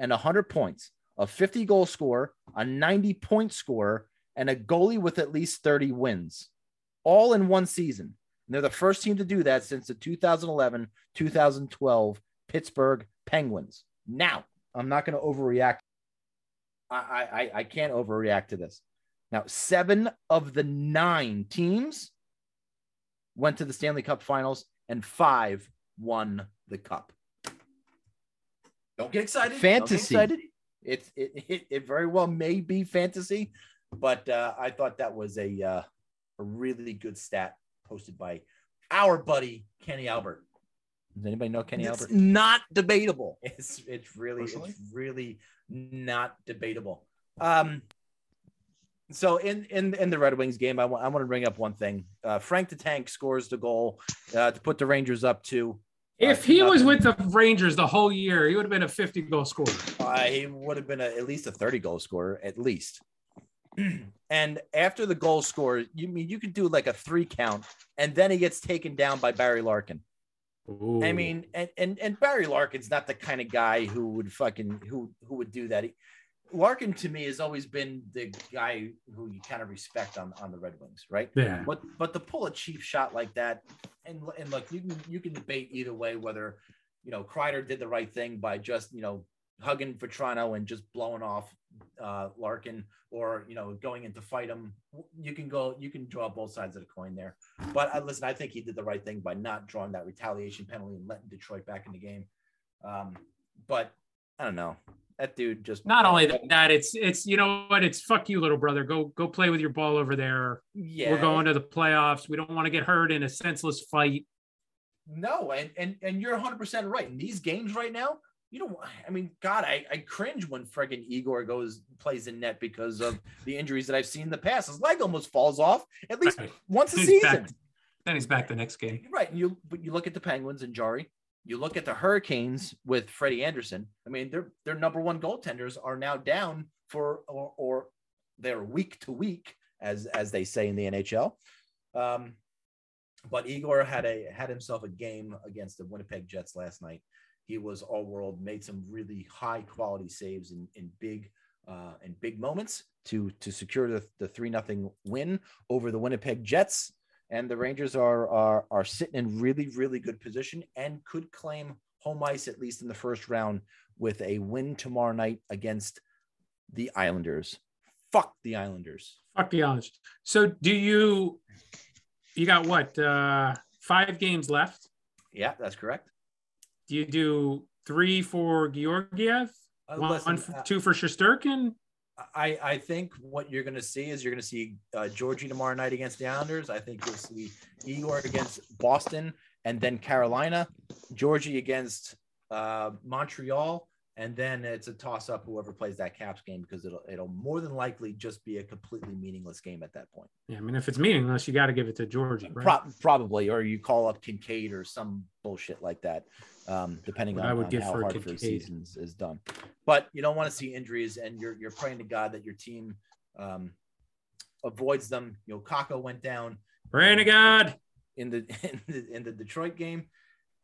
and 100 points, a 50 goal scorer, a 90 point scorer, and a goalie with at least 30 wins, all in one season. And they're the first team to do that since the 2011 2012 Pittsburgh Penguins. Now, I'm not going to overreact. I, I, I can't overreact to this. Now, seven of the nine teams went to the Stanley Cup finals and five won the cup. Don't get excited. Don't get Fantasy. excited. It, it, it, it very well may be fantasy, but uh, I thought that was a, uh, a really good stat posted by our buddy Kenny Albert. Does anybody know Kenny It's Albert? Not debatable. It's it's really Personally? it's really not debatable. Um, so in in in the Red Wings game, I want I want to bring up one thing. Uh, Frank the Tank scores the goal uh, to put the Rangers up to. If he was with the Rangers the whole year, he would have been a 50 goal scorer. Uh, he would have been a, at least a 30 goal scorer, at least. and after the goal score, you mean you could do like a three count, and then he gets taken down by Barry Larkin. I mean, and, and and Barry Larkin's not the kind of guy who would fucking who who would do that. He, Larkin to me has always been the guy who you kind of respect on on the Red Wings, right? Yeah. But but to pull a cheap shot like that, and and look, you can you can debate either way whether you know Kreider did the right thing by just you know hugging Vatrano and just blowing off uh, Larkin, or you know going in to fight him. You can go, you can draw both sides of the coin there. But uh, listen, I think he did the right thing by not drawing that retaliation penalty and letting Detroit back in the game. Um, but I don't know. That dude just Not only that, it's it's you know what, it's fuck you, little brother. Go go play with your ball over there. Yeah. We're going to the playoffs. We don't want to get hurt in a senseless fight. No, and and and you're 100 percent right. In these games right now, you don't. I mean, God, I, I cringe when friggin' Igor goes plays in net because of the injuries that I've seen in the past. His leg almost falls off at least Right. once a season. back. Then he's back the next game. Right. You but you look at the Penguins and Jarry. You look at the Hurricanes with Freddie Andersen. I mean, their their number one goaltenders are now down for or, or they're week to week, as as they say in the NHL. Um, but Igor had a had himself a game against the Winnipeg Jets last night. He was all world, made some really high quality saves in in big uh, in big moments to to secure the the three nothing win over the Winnipeg Jets and the Rangers are are are sitting in really really good position and could claim home ice at least in the first round with a win tomorrow night against the Islanders. Fuck the Islanders. Fuck the Islanders. So do you you got what? Uh five games left. Yeah, that's correct. Do you do three for Georgiev? Uh, one, listen, for, uh, two for Shesterkin? I, I think what you're going to see is you're going to see uh, Georgie tomorrow night against the Islanders. I think you'll see Igor against Boston and then Carolina, Georgie against uh, Montreal, and then it's a toss up whoever plays that Caps game because it'll it'll more than likely just be a completely meaningless game at that point. Yeah, I mean, if it's meaningless, you got to give it to Georgie, right? Pro- probably, or you call up Kinkaid or some bullshit like that, um, depending on, I would on give how for hard for the season is, is done. But you don't want to see injuries, and you're you're praying to God that your team um, avoids them. You know, Kakko went down Praying to God. in the in the, in the Detroit game,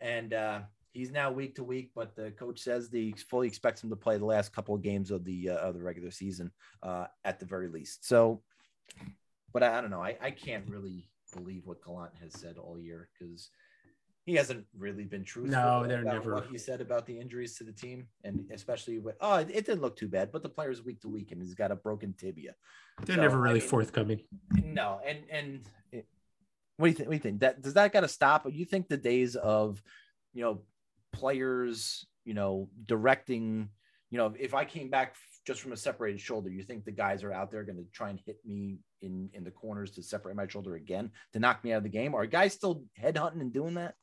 and uh, He's now week to week, but the coach says the fully expects him to play the last couple of games of the uh, of the regular season uh, at the very least. So, but I, I don't know. I, I can't really believe what Gallant has said all year because he hasn't really been truthful. No, they're about never- What he said about the injuries to the team, and especially with oh, it, it didn't look too bad, but the player's week to week, and he's got a broken tibia. They're So, never I really mean, forthcoming. No, and and it, what do you think? What do you think? That does that got to stop? You think the days of, you know, players, you know, directing, you know, if I came back just from a separated shoulder, you think the guys are out there going to try and hit me in in the corners to separate my shoulder again to knock me out of the game? Are guys still headhunting and doing that?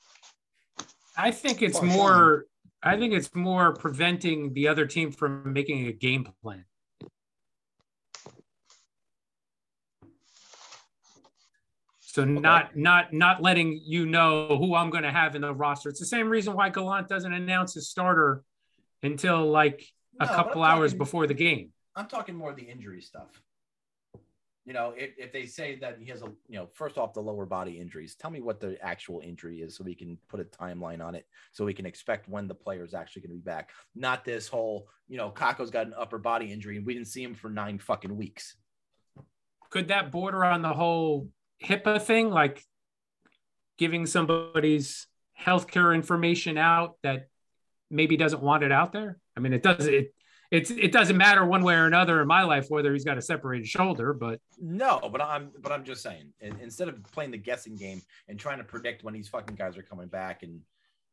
I think it's Far more. I think it's more preventing the other team from making a game plan. So not not not letting you know who I'm going to have in the roster. It's the same reason why Gallant doesn't announce his starter until like a No, couple hours talking- before the game. I'm talking more of the injury stuff. You know, if, if they say that he has a, you know, first off, the lower body injuries, tell me what the actual injury is so we can put a timeline on it so we can expect when the player is actually going to be back. Not this whole, you know, Kakko's got an upper body injury and we didn't see him for nine fucking weeks. Could that border on the whole HIPAA thing, like giving somebody's healthcare information out that maybe doesn't want it out there? I mean, it does it. It's it doesn't matter one way or another in my life whether he's got a separated shoulder, but No, but I'm, but I'm just saying, instead of playing the guessing game and trying to predict when these fucking guys are coming back and,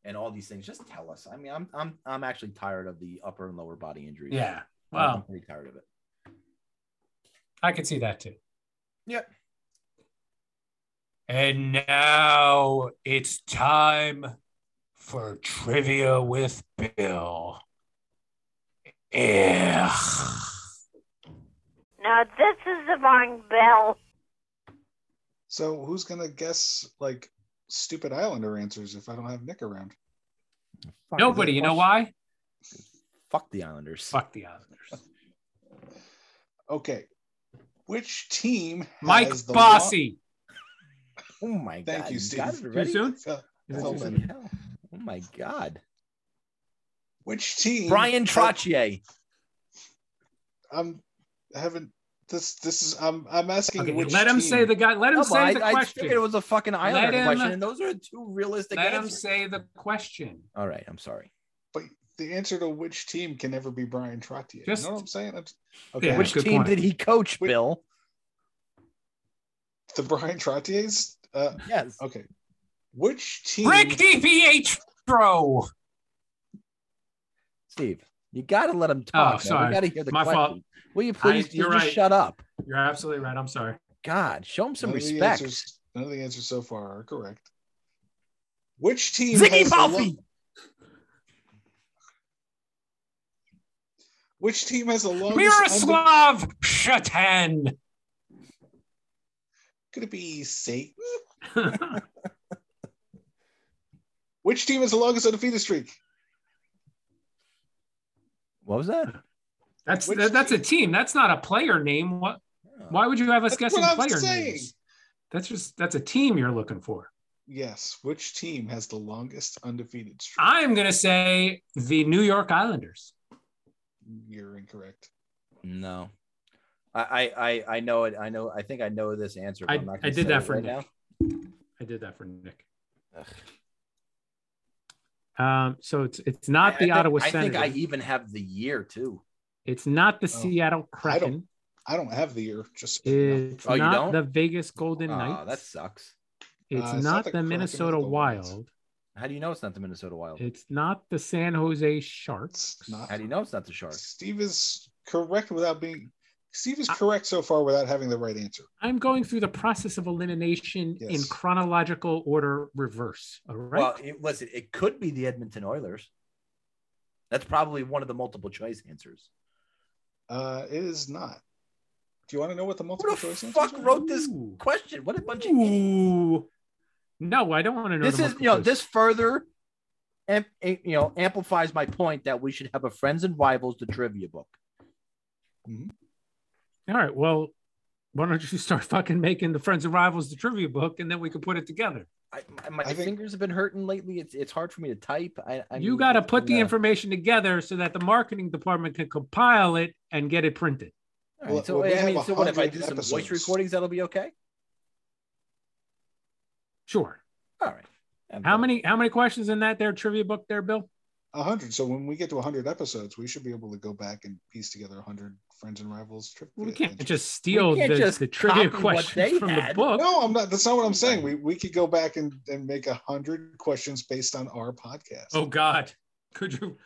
and all these things, just tell us. I mean, I'm, I'm, I'm actually tired of the upper and lower body injuries. yeah. I'm pretty tired of it. I could see that too. Yep. And now it's time for trivia with Bill. Yeah. Now this is the wrong bell. So who's gonna guess like stupid Islander answers if I don't have Nick around? Fuck, Nobody. You know why? Fuck the Islanders. Fuck the Islanders. Okay. Which team Mike has the Bossy. Oh my Thank god! you, got Steve. it Too already? soon? Felt- Is it felt too better. soon? Hell. Oh my god! Which team? Bryan has- Trottier. I'm I haven't this this is I'm I'm asking Okay, which let him team. say the guy. Let him No, say I, the I question. figured it was a fucking Islander him- question, and those are two realistic Let him say the question. All right, I'm sorry. but the answer to which team can never be Bryan Trottier. Just- you know what I'm saying? That's- Yeah, Which team point. did he coach, Wait. Bill? the Bryan Trottiers? Uh Yes. okay. Which team Rick DiPietro. Steve, you got to let him talk. Oh, sorry. We got to hear the My question. fault. Will you please I- you you're just right. shut up? You're absolutely right. I'm sorry. God, show him some none of respect. answers- none of the answers so far are correct. Which team Ziggy has the lo- Palffy. which team has the longest unde- Miroslav Satan. Could it be Satan? Which team has the longest undefeated streak? What was that? That's Which that, that's a team. That's not a player name. What? Why would you have us That's guessing player saying. names? That's just that's a team you're looking for. Yes. Which team has the longest undefeated streak? I'm gonna say the New York Islanders. You're incorrect. No. I, I I I know it. I know. I think I know this answer. But I, I'm not I did say that for right Nick. now. I did that for Nick. Ugh. Um, so it's it's not I- the I think, Ottawa I think I even have the year too. It's not the Oh, Seattle I don't- Kraken. I don't have the year. Just so. It's Oh, you not don't? the Vegas Golden Oh, Knights. that sucks. It's Uh, it's not not the the Kraken or the Minnesota Golden Wild. How do you know it's not the Minnesota Wild? It's not the San Jose Sharks. Not. How do you know it's not the Sharks? Steve is correct without being. Steve is correct so far without having the right answer. I'm going through the process of elimination in chronological order reverse. All right. Well, it, listen, it could be the Edmonton Oilers. That's probably one of the multiple choice answers. Uh, it is not. Do you want to know what the Who multiple the choice fuck answers are? wrote this Ooh. question? What a bunch of idiots. No, I don't want to know. This the is, you know, choice. this further, am, you know, amplifies my point that we should have a friends and rivals the trivia book. All right. Well, Why don't you start fucking making the Friends and Rivals the trivia book, and then we can put it together. I, my my fingers have been hurting lately. It's it's hard for me to type. I, I you got to put the uh, information together so that the marketing department can compile it and get it printed. all right, Well, so well, I mean, so what if I do some voice recordings? That'll be okay. Sure. All right. I'm How many how many questions in that there trivia book there, Bill? A hundred. So when we get to hundred episodes, we should be able to go back and piece together a hundred friends and rivals trip. We can't just steal can't the, just the trivia questions from had. the book. No, I'm not. That's not what I'm saying. We we could go back and, and make a hundred questions based on our podcast. Oh God, could you?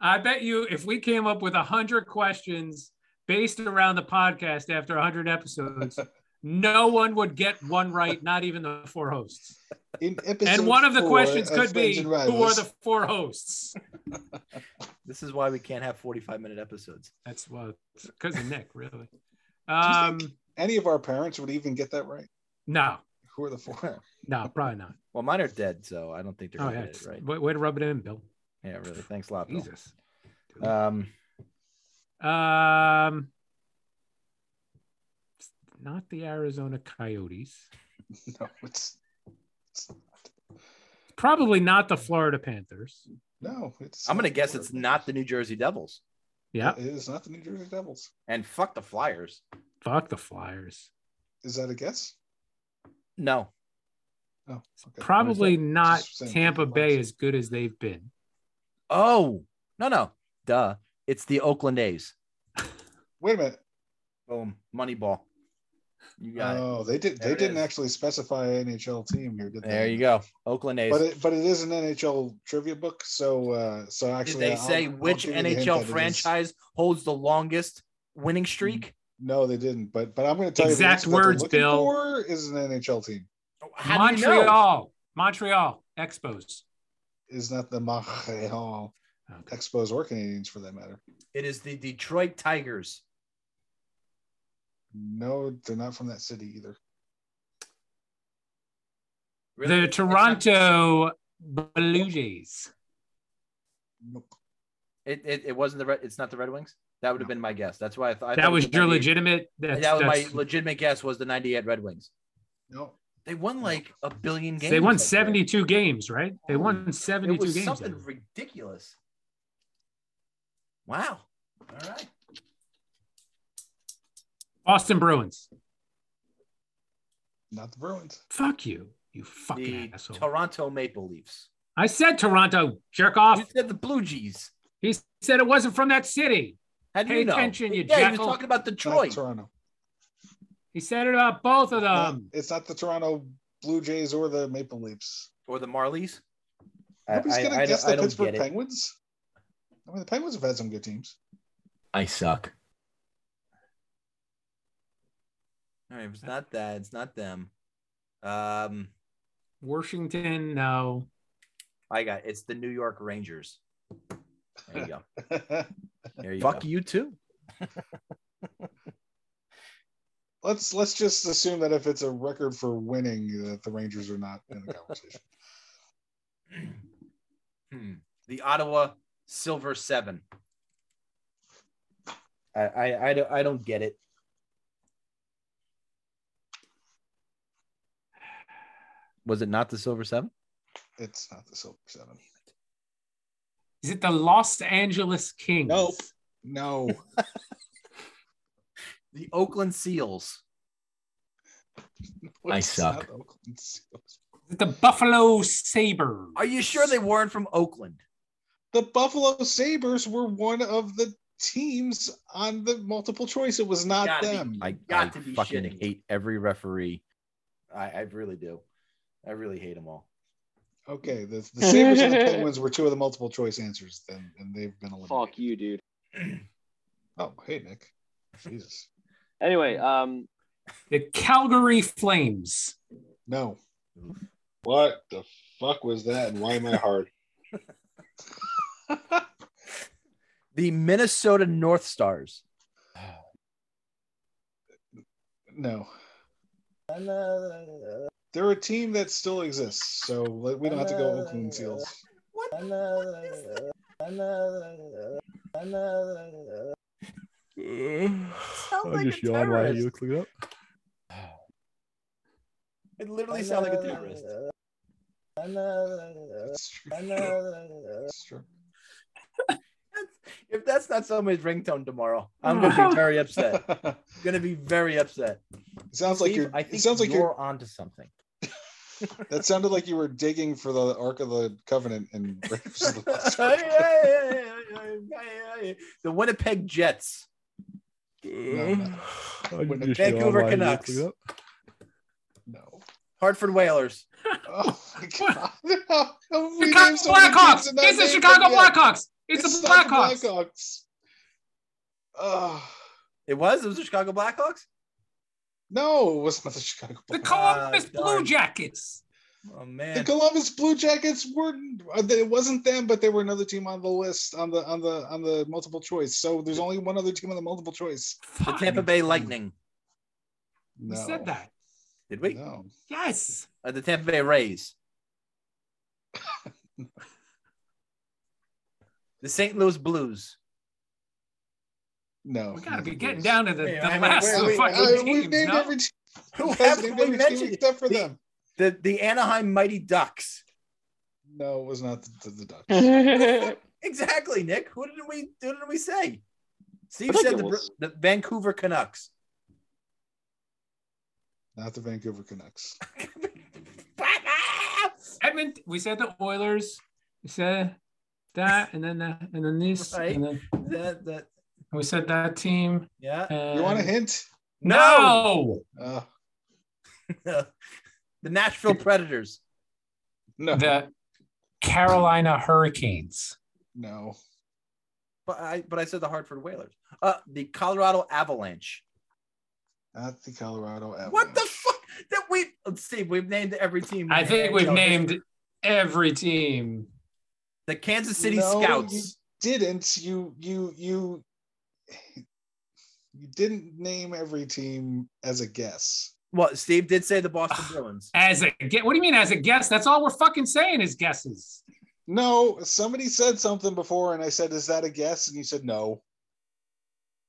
I bet you if we came up with a hundred questions based around the podcast after a hundred episodes, no one would get one right, not even the four hosts. In episode And one of the questions could be, "Who are the four hosts?" This is why we can't have 45 minute episodes. That's well, because of Nick, really. Um, any of our parents would even get that right? no, Who are the four? no, probably not. Well, mine are dead, so I don't think they're Oh gonna yeah, get it right. way, way to rub it in, Bill. Yeah, really. Thanks a lot, Bill. Jesus. Um, Um, not the Arizona Coyotes. no, it's, it's Probably not the Florida Panthers. No. It's. I'm gonna guess it's Florida not the New Jersey Devils, Yeah, It is not the New Jersey Devils. and fuck the Flyers. fuck the Flyers. Is that a guess? No, Oh, okay. Probably not Tampa Bay as good as they've been. oh no, no, duh. It's the Oakland A's. Wait a minute. Boom, Moneyball. You got it. Oh, they did. There They didn't is. actually specify an NHL team here, did they? There you go, Oakland A's. But it, but it is an NHL trivia book, so uh, so Did actually, they I'll- say I'll which give you the hint NHL that it is- franchise holds the longest winning streak? No, they didn't. But but I'm going to tell Exact you the answer that words, Bill. For is an NHL team. How do you know? Montreal, Montreal Expos. Is not the Montreal Expos or Canadiens for that matter. It is the Detroit Tigers. No, they're not from that city either. The Toronto Blue Jays. Nope. It, it, it wasn't the red. It's not the Red Wings. That would have been my guess. That's why I thought I That thought it was the your legitimate. That's, that was my legitimate guess. Was the '98 Red Wings? No. They won like a billion games. they won that year. 72 games, right? They won It 72 was games. something that year. ridiculous. Wow. All right. Boston Bruins. Not the Bruins. Fuck you, you fucking The asshole. Toronto Maple Leafs. I said Toronto, jerk off. You said the Blue Jays. He said it wasn't from that city. How do Pay you know? attention, you yeah, he was talking about It's not Detroit. Toronto. He said it about both of No, them. Um, it's not the Toronto Blue Jays or the Maple Leafs. or the Marlies. I, Nobody's I, going I to guess don't- I the don't Pittsburgh get. Penguins. I mean, the Penguins have had some good teams. I suck. All right, it's not that. It's not them. Um, Washington, no. I got it's the New York Rangers. There you go. There you Fuck go. you too. let's let's just assume that if it's a record for winning, that the Rangers are not in the conversation. Hmm. The Ottawa Silver Seven. I, I I don't I don't get it. Was it not the Silver Seven? It's not the Silver Seven. Is it the Los Angeles Kings? Nope. No. The Oakland Seals. I suck. Seals. The Buffalo Sabres? Are you sure they weren't from Oakland? The Buffalo Sabres were one of the teams on the multiple choice. It was not Gotta be- them. I, got I to be fucking shitting. hate every referee. I, I really do. I really hate them all. Okay, the, the Sabres and the Penguins were two of the multiple choice answers, then, and they've been eliminated. Fuck you, dude. Oh, hey Nick. Jesus. Anyway, um, The Calgary Flames. No. What the fuck was that, and why am I hard? The Minnesota North Stars. No. They're a team that still exists, so we don't have to go Oakland Seals. Sounds I'll just yawn while he looks it up. It literally sounds like a terrorist. That's true. That's true. If that's not somebody's ringtone tomorrow, I'm gonna be very upset. I'm gonna be very upset. It sounds like you're. I It think sounds like you're you're. onto something. That sounded like you were digging for the Ark of the Covenant and the Winnipeg Jets. No, no. I'll the Vancouver while he looks Canucks. No. Hartford Whalers. Oh my god. How Chicago named so many Blackhawks. teams and It's the Chicago them yet? Blackhawks. It's, the not Blackhawks. Blackhawks. Ugh. It was. It was the Chicago Blackhawks. no, it was not the Chicago The Columbus Ah, Blue. Jackets. Oh man, The. Columbus Blue Jackets were it wasn't them, but they were another team on the list on the on the on the multiple choice. So there's only one other team on the multiple choice. The Tampa Bay Lightning. No. We said that. Did we? No. Yes. Uh, the Tampa Bay Rays. the St. Louis Blues. No. We gotta be getting down to the, Hey, the I mean, last where- of the wait, fucking we've teams. named no? every team. Who haven't we mentioned? except for The- them. The the Anaheim Mighty Ducks. No, it was not the, the, the Ducks. Exactly, Nick. Who did we who did we say? Steve said the, the Vancouver Canucks. not the Vancouver Canucks. Edmund, we said the Oilers. We said that, and then that, and then this, Right. and then That that we said that team. yeah. And... You want a hint? No, Uh, the Nashville Predators. no. the Carolina Hurricanes. no. But I but I said the Hartford Whalers. Uh the Colorado Avalanche. Not the Colorado Avalanche. What the fuck? That we Steve, we've named every team. I think we've No, named every team. The Kansas City No, Scouts. You didn't. You you you you didn't name every team as a guess. Well, Steve did say the Boston Bruins. As a guess, what do you mean as a guess? That's all we're fucking saying is guesses. No, somebody said something before, and I said, "Is that a guess?" And you said, "No."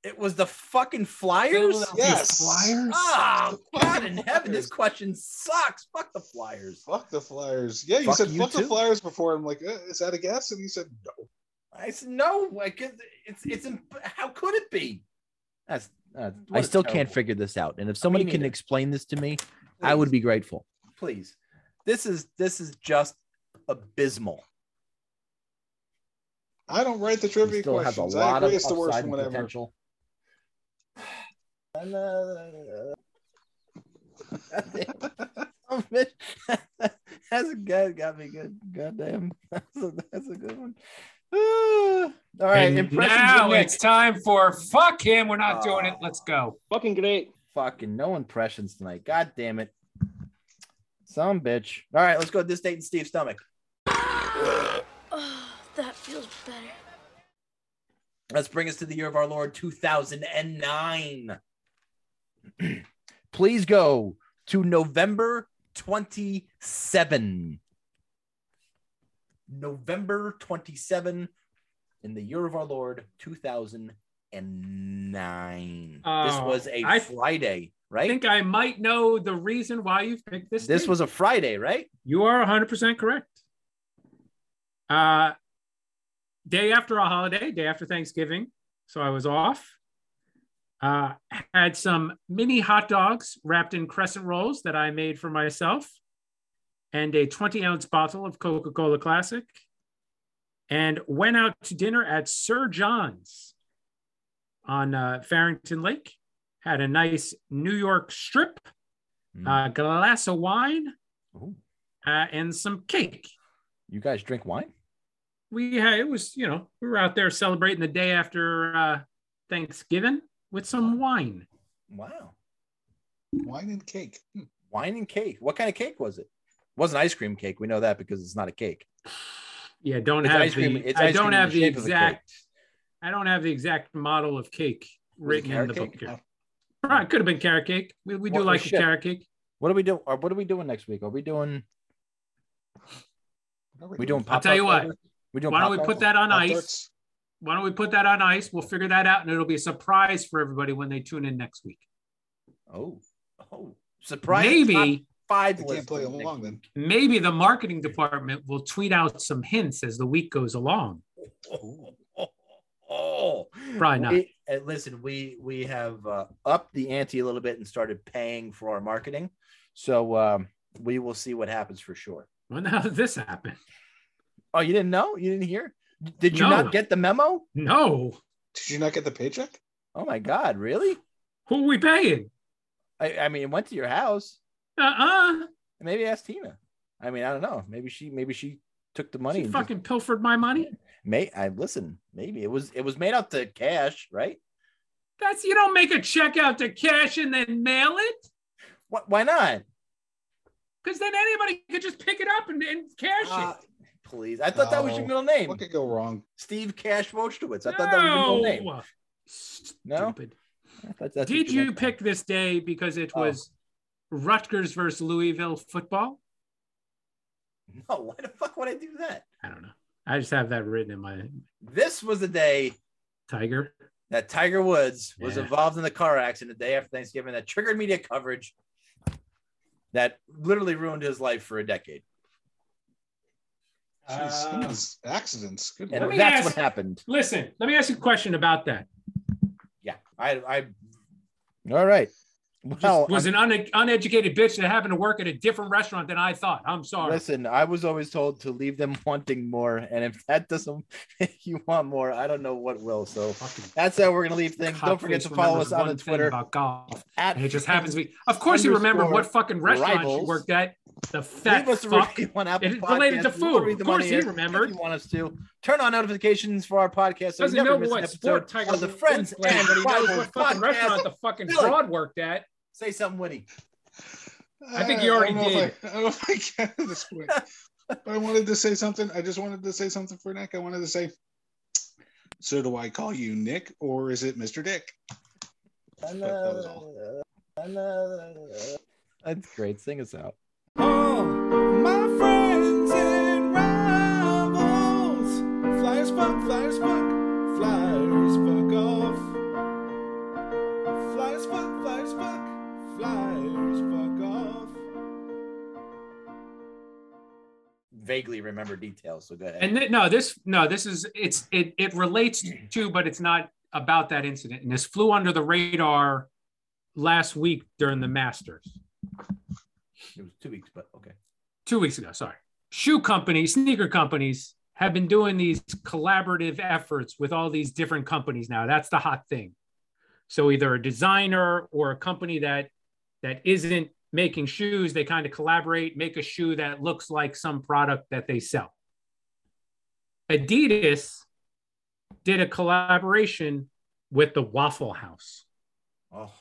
It was the fucking Flyers. Yes. Flyers. Oh The God fucking in heaven, this question sucks. Fuck the Flyers. Fuck the Flyers. Yeah, you Fuck said you fuck the. Flyers before. I'm like, uh, is that a guess? And you said no. I said no. Like it's it's imp- how could it be? That's uh, I what a still can't figure this out. And if somebody can explain this to me, I would be grateful. Please, this is this is just abysmal. I don't write the trivia still has a questions. I lot of agree it's the worst upside from and whatever. potential. That's a good. Got me good. Goddamn, that's a, that's a good one. All right, And now it's time for fuck him. We're not doing it. Ah. Let's go. Fucking great. Fucking no impressions tonight. God damn it. Some bitch. All right, let's go to this date in Steve's stomach. Oh, that feels better. Let's bring us to the year of our Lord 2009. Please go to November 27. November 27 in the year of our Lord 2009. this Oh, was a I- Friday, right? I think I might know the reason why you've picked this. This date. was a Friday, right? You are 100% correct. Uh, day after a holiday, day after Thanksgiving. So I was off. Uh, had some mini hot dogs wrapped in crescent rolls that I made for myself, and a 20 ounce bottle of Coca Cola Classic, and went out to dinner at Sir John's on uh, Farrington Lake. Had a nice New York strip, Mm. a glass of wine, uh, and some cake. You guys drink wine? We had it was you know we were out there celebrating the day after uh, Thanksgiving with some wine. Wow. Wine and cake. Hmm. Wine and cake. What kind of cake was it? It wasn't ice cream cake. We know that because it's not a cake. Yeah, don't It's have ice cream- the I don't have the the shape of a cake. exact I don't have the exact model of cake written in the book cake? here. Right, could have been carrot cake. We, we do What- like oh, a carrot cake. What are we doing? What are we doing next week? Are we doing? Are We doing? I'll tell you what. We? Why don't we put that on ice? Pop-Tarts? why don't we put that on ice? We'll figure that out, and it'll be a surprise for everybody when they tune in next week. Oh, oh, surprise! Maybe five. I can't play along then. maybe the marketing department will tweet out some hints as the week goes along. Oh, oh Probably not. We- uh, listen, we we have uh, upped the ante a little bit and started paying for our marketing, so um, we will see what happens for sure. When how did this happen? Oh, you didn't know? You didn't hear? Did you No. not get the memo? No. Did you not get the paycheck? Oh my God, really? Who are we paying? I, I mean, it went to your house. Uh-uh. Maybe ask Tina. I mean, I don't know. Maybe she maybe she took the money. She and just- fucking pilfered my money. may I listen? Maybe it was it was made out to cash, right? That's you don't make a check out to cash and then mail it. What? Why not? Because then anybody could just pick it up and, and cash Uh, it. Please, I thought that was your No. middle name, What could go wrong? Steve Cash Wojtowicz. I thought that was your middle name. No. No? Stupid. That's Did you meant. pick this day because it Oh. was Rutgers versus Louisville football? No, why the fuck would I do that? I don't know. I just have that written in my This was the day Tiger. that Tiger Woods was Yeah. involved in the car accident the day after Thanksgiving that triggered media coverage that literally ruined his life for a decade. Jeez, some uh, accidents. Good And that's ask- what happened. Listen, let me ask you a question about that. Yeah. I I all right. Well, was I'm- an un- uneducated bitch that happened to work at a different restaurant than I thought. I'm sorry. Listen, I was always told to leave them wanting more, and if that doesn't make you want more, I don't know what will. So that's how we're gonna leave things. Don't forget to follow us on the Twitter about golf. at And it just happens to be. Of course, you remember what fucking restaurant rivals. she worked at. The fat Leave us fuck. review on Apple It is related to Podcasts. We will food. Of course, he remembered. If you want us to turn on notifications for our podcast, so Doesn't never know miss what episode sport Tiger the Friends played, and but he knows what fucking podcast. restaurant the fucking Billy, fraud worked at. Say something witty. I think you already don't did. I, I don't know if I can at this point. but I wanted to say something. I just wanted to say something for Nick. I wanted to say, so do I call you Nick or is it Mr. Dick? That was. That's great. Sing us out. Oh, my friends and rivals. Flyers fuck, flyers fuck, flyers fuck off. Flyers fuck, flyers fuck, flyers fuck off. Vaguely remember details, so go ahead. And th- no, this no, this is it's it it relates to, but it's not about that incident. And this flew under the radar last week during the Masters. It was two weeks, but okay. two weeks ago, sorry. Shoe companies, sneaker companies have been doing these collaborative efforts with all these different companies now. That's the hot thing. So either a designer or a company that that isn't making shoes, they kind of collaborate, make a shoe that looks like some product that they sell. Adidas did a collaboration with the Waffle House. Oh,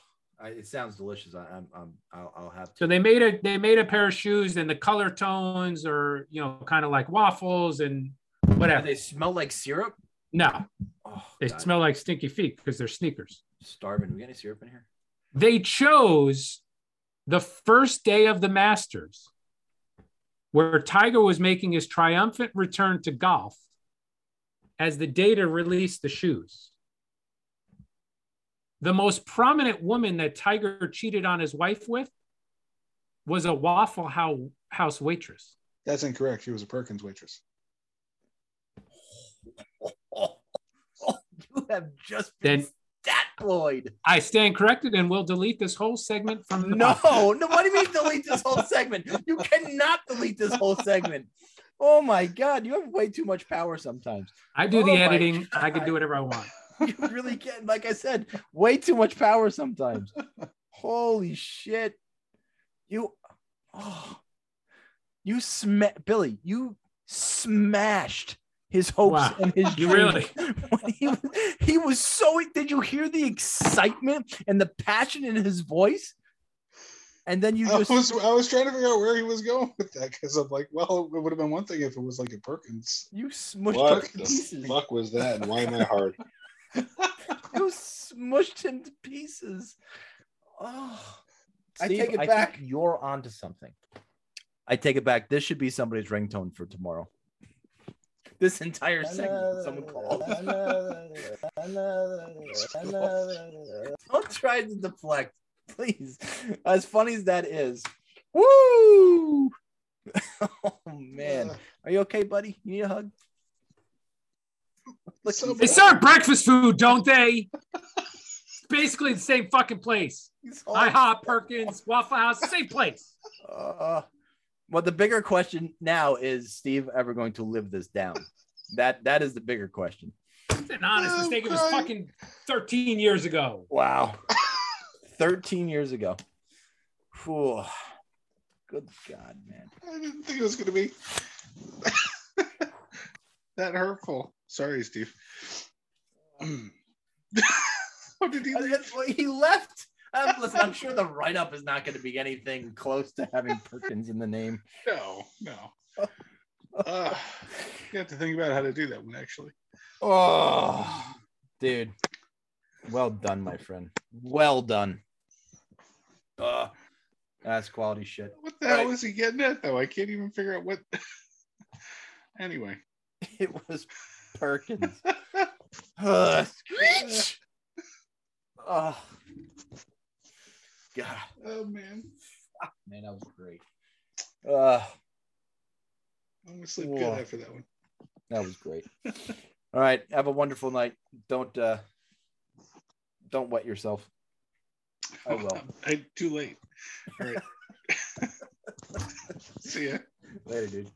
I, it sounds delicious. I, I'm, I'm, I'll, I'll have to. So they made a they made a pair of shoes, and the color tones are you know kind of like waffles and whatever. They smell like syrup. No, Oh, they God, smell like stinky feet because they're sneakers. starving. We got any syrup in here? They chose the first day of the Masters, where Tiger was making his triumphant return to golf, as the day to release the shoes. The most prominent woman that Tiger cheated on his wife with was a Waffle House waitress. That's incorrect. She was a Perkins waitress. You have just been Then stat I stand corrected and we'll delete this whole segment from the No, podcast. no. What do you mean delete this whole segment? You cannot delete this whole segment. Oh my god, you have way too much power sometimes. I do Oh the my editing. I can do whatever I want. You really can. Like I said, way too much power sometimes. Holy shit. You oh you sma Billy, you smashed his hopes Wow. and his You dreams. really? When he, was, he was so did you hear the excitement and the passion in his voice? And then you I just was I was trying to figure out where he was going with that because I'm like, well, it would have been one thing if it was like a Perkins. you smushed What him to the fuck was that? And why am I hard? You smushed him to pieces. Oh, I take it I back. you're onto something. I take it back. This should be somebody's ringtone for tomorrow. this entire segment. Someone called. Don't try to deflect, please. As funny as that is. Woo! oh man. Are you okay, buddy? You need a hug? Look, So They serve breakfast food, don't they? It's basically the same fucking place. IHOP, Perkins, Waffle House, same place. Uh, well, the bigger question now is Steve ever going to live this down? That that is the bigger question. It's an honest mistake. It was fucking 13 years ago. Wow. 13 years ago. Whew. Good God, man. I didn't think it was going to be that hurtful. Sorry, Steve. what did he leave? He left. Um, listen, I'm sure the write up is not going to be anything close to having Perkins in the name. No, no. Uh, you have to think about how to do that one, actually. Oh, dude. Well done, my friend. Well done. Uh, that's quality shit. What the hell is he getting at, though? I can't even figure out what. anyway. It was Perkins. uh, screech. Oh, God. Oh, man. Man, that was great. Uh, I'm going to sleep Whoa. good after that one. that was great. All right. Have a wonderful night. Don't uh don't wet yourself. I will. I too late. All right. See ya. Later, dude.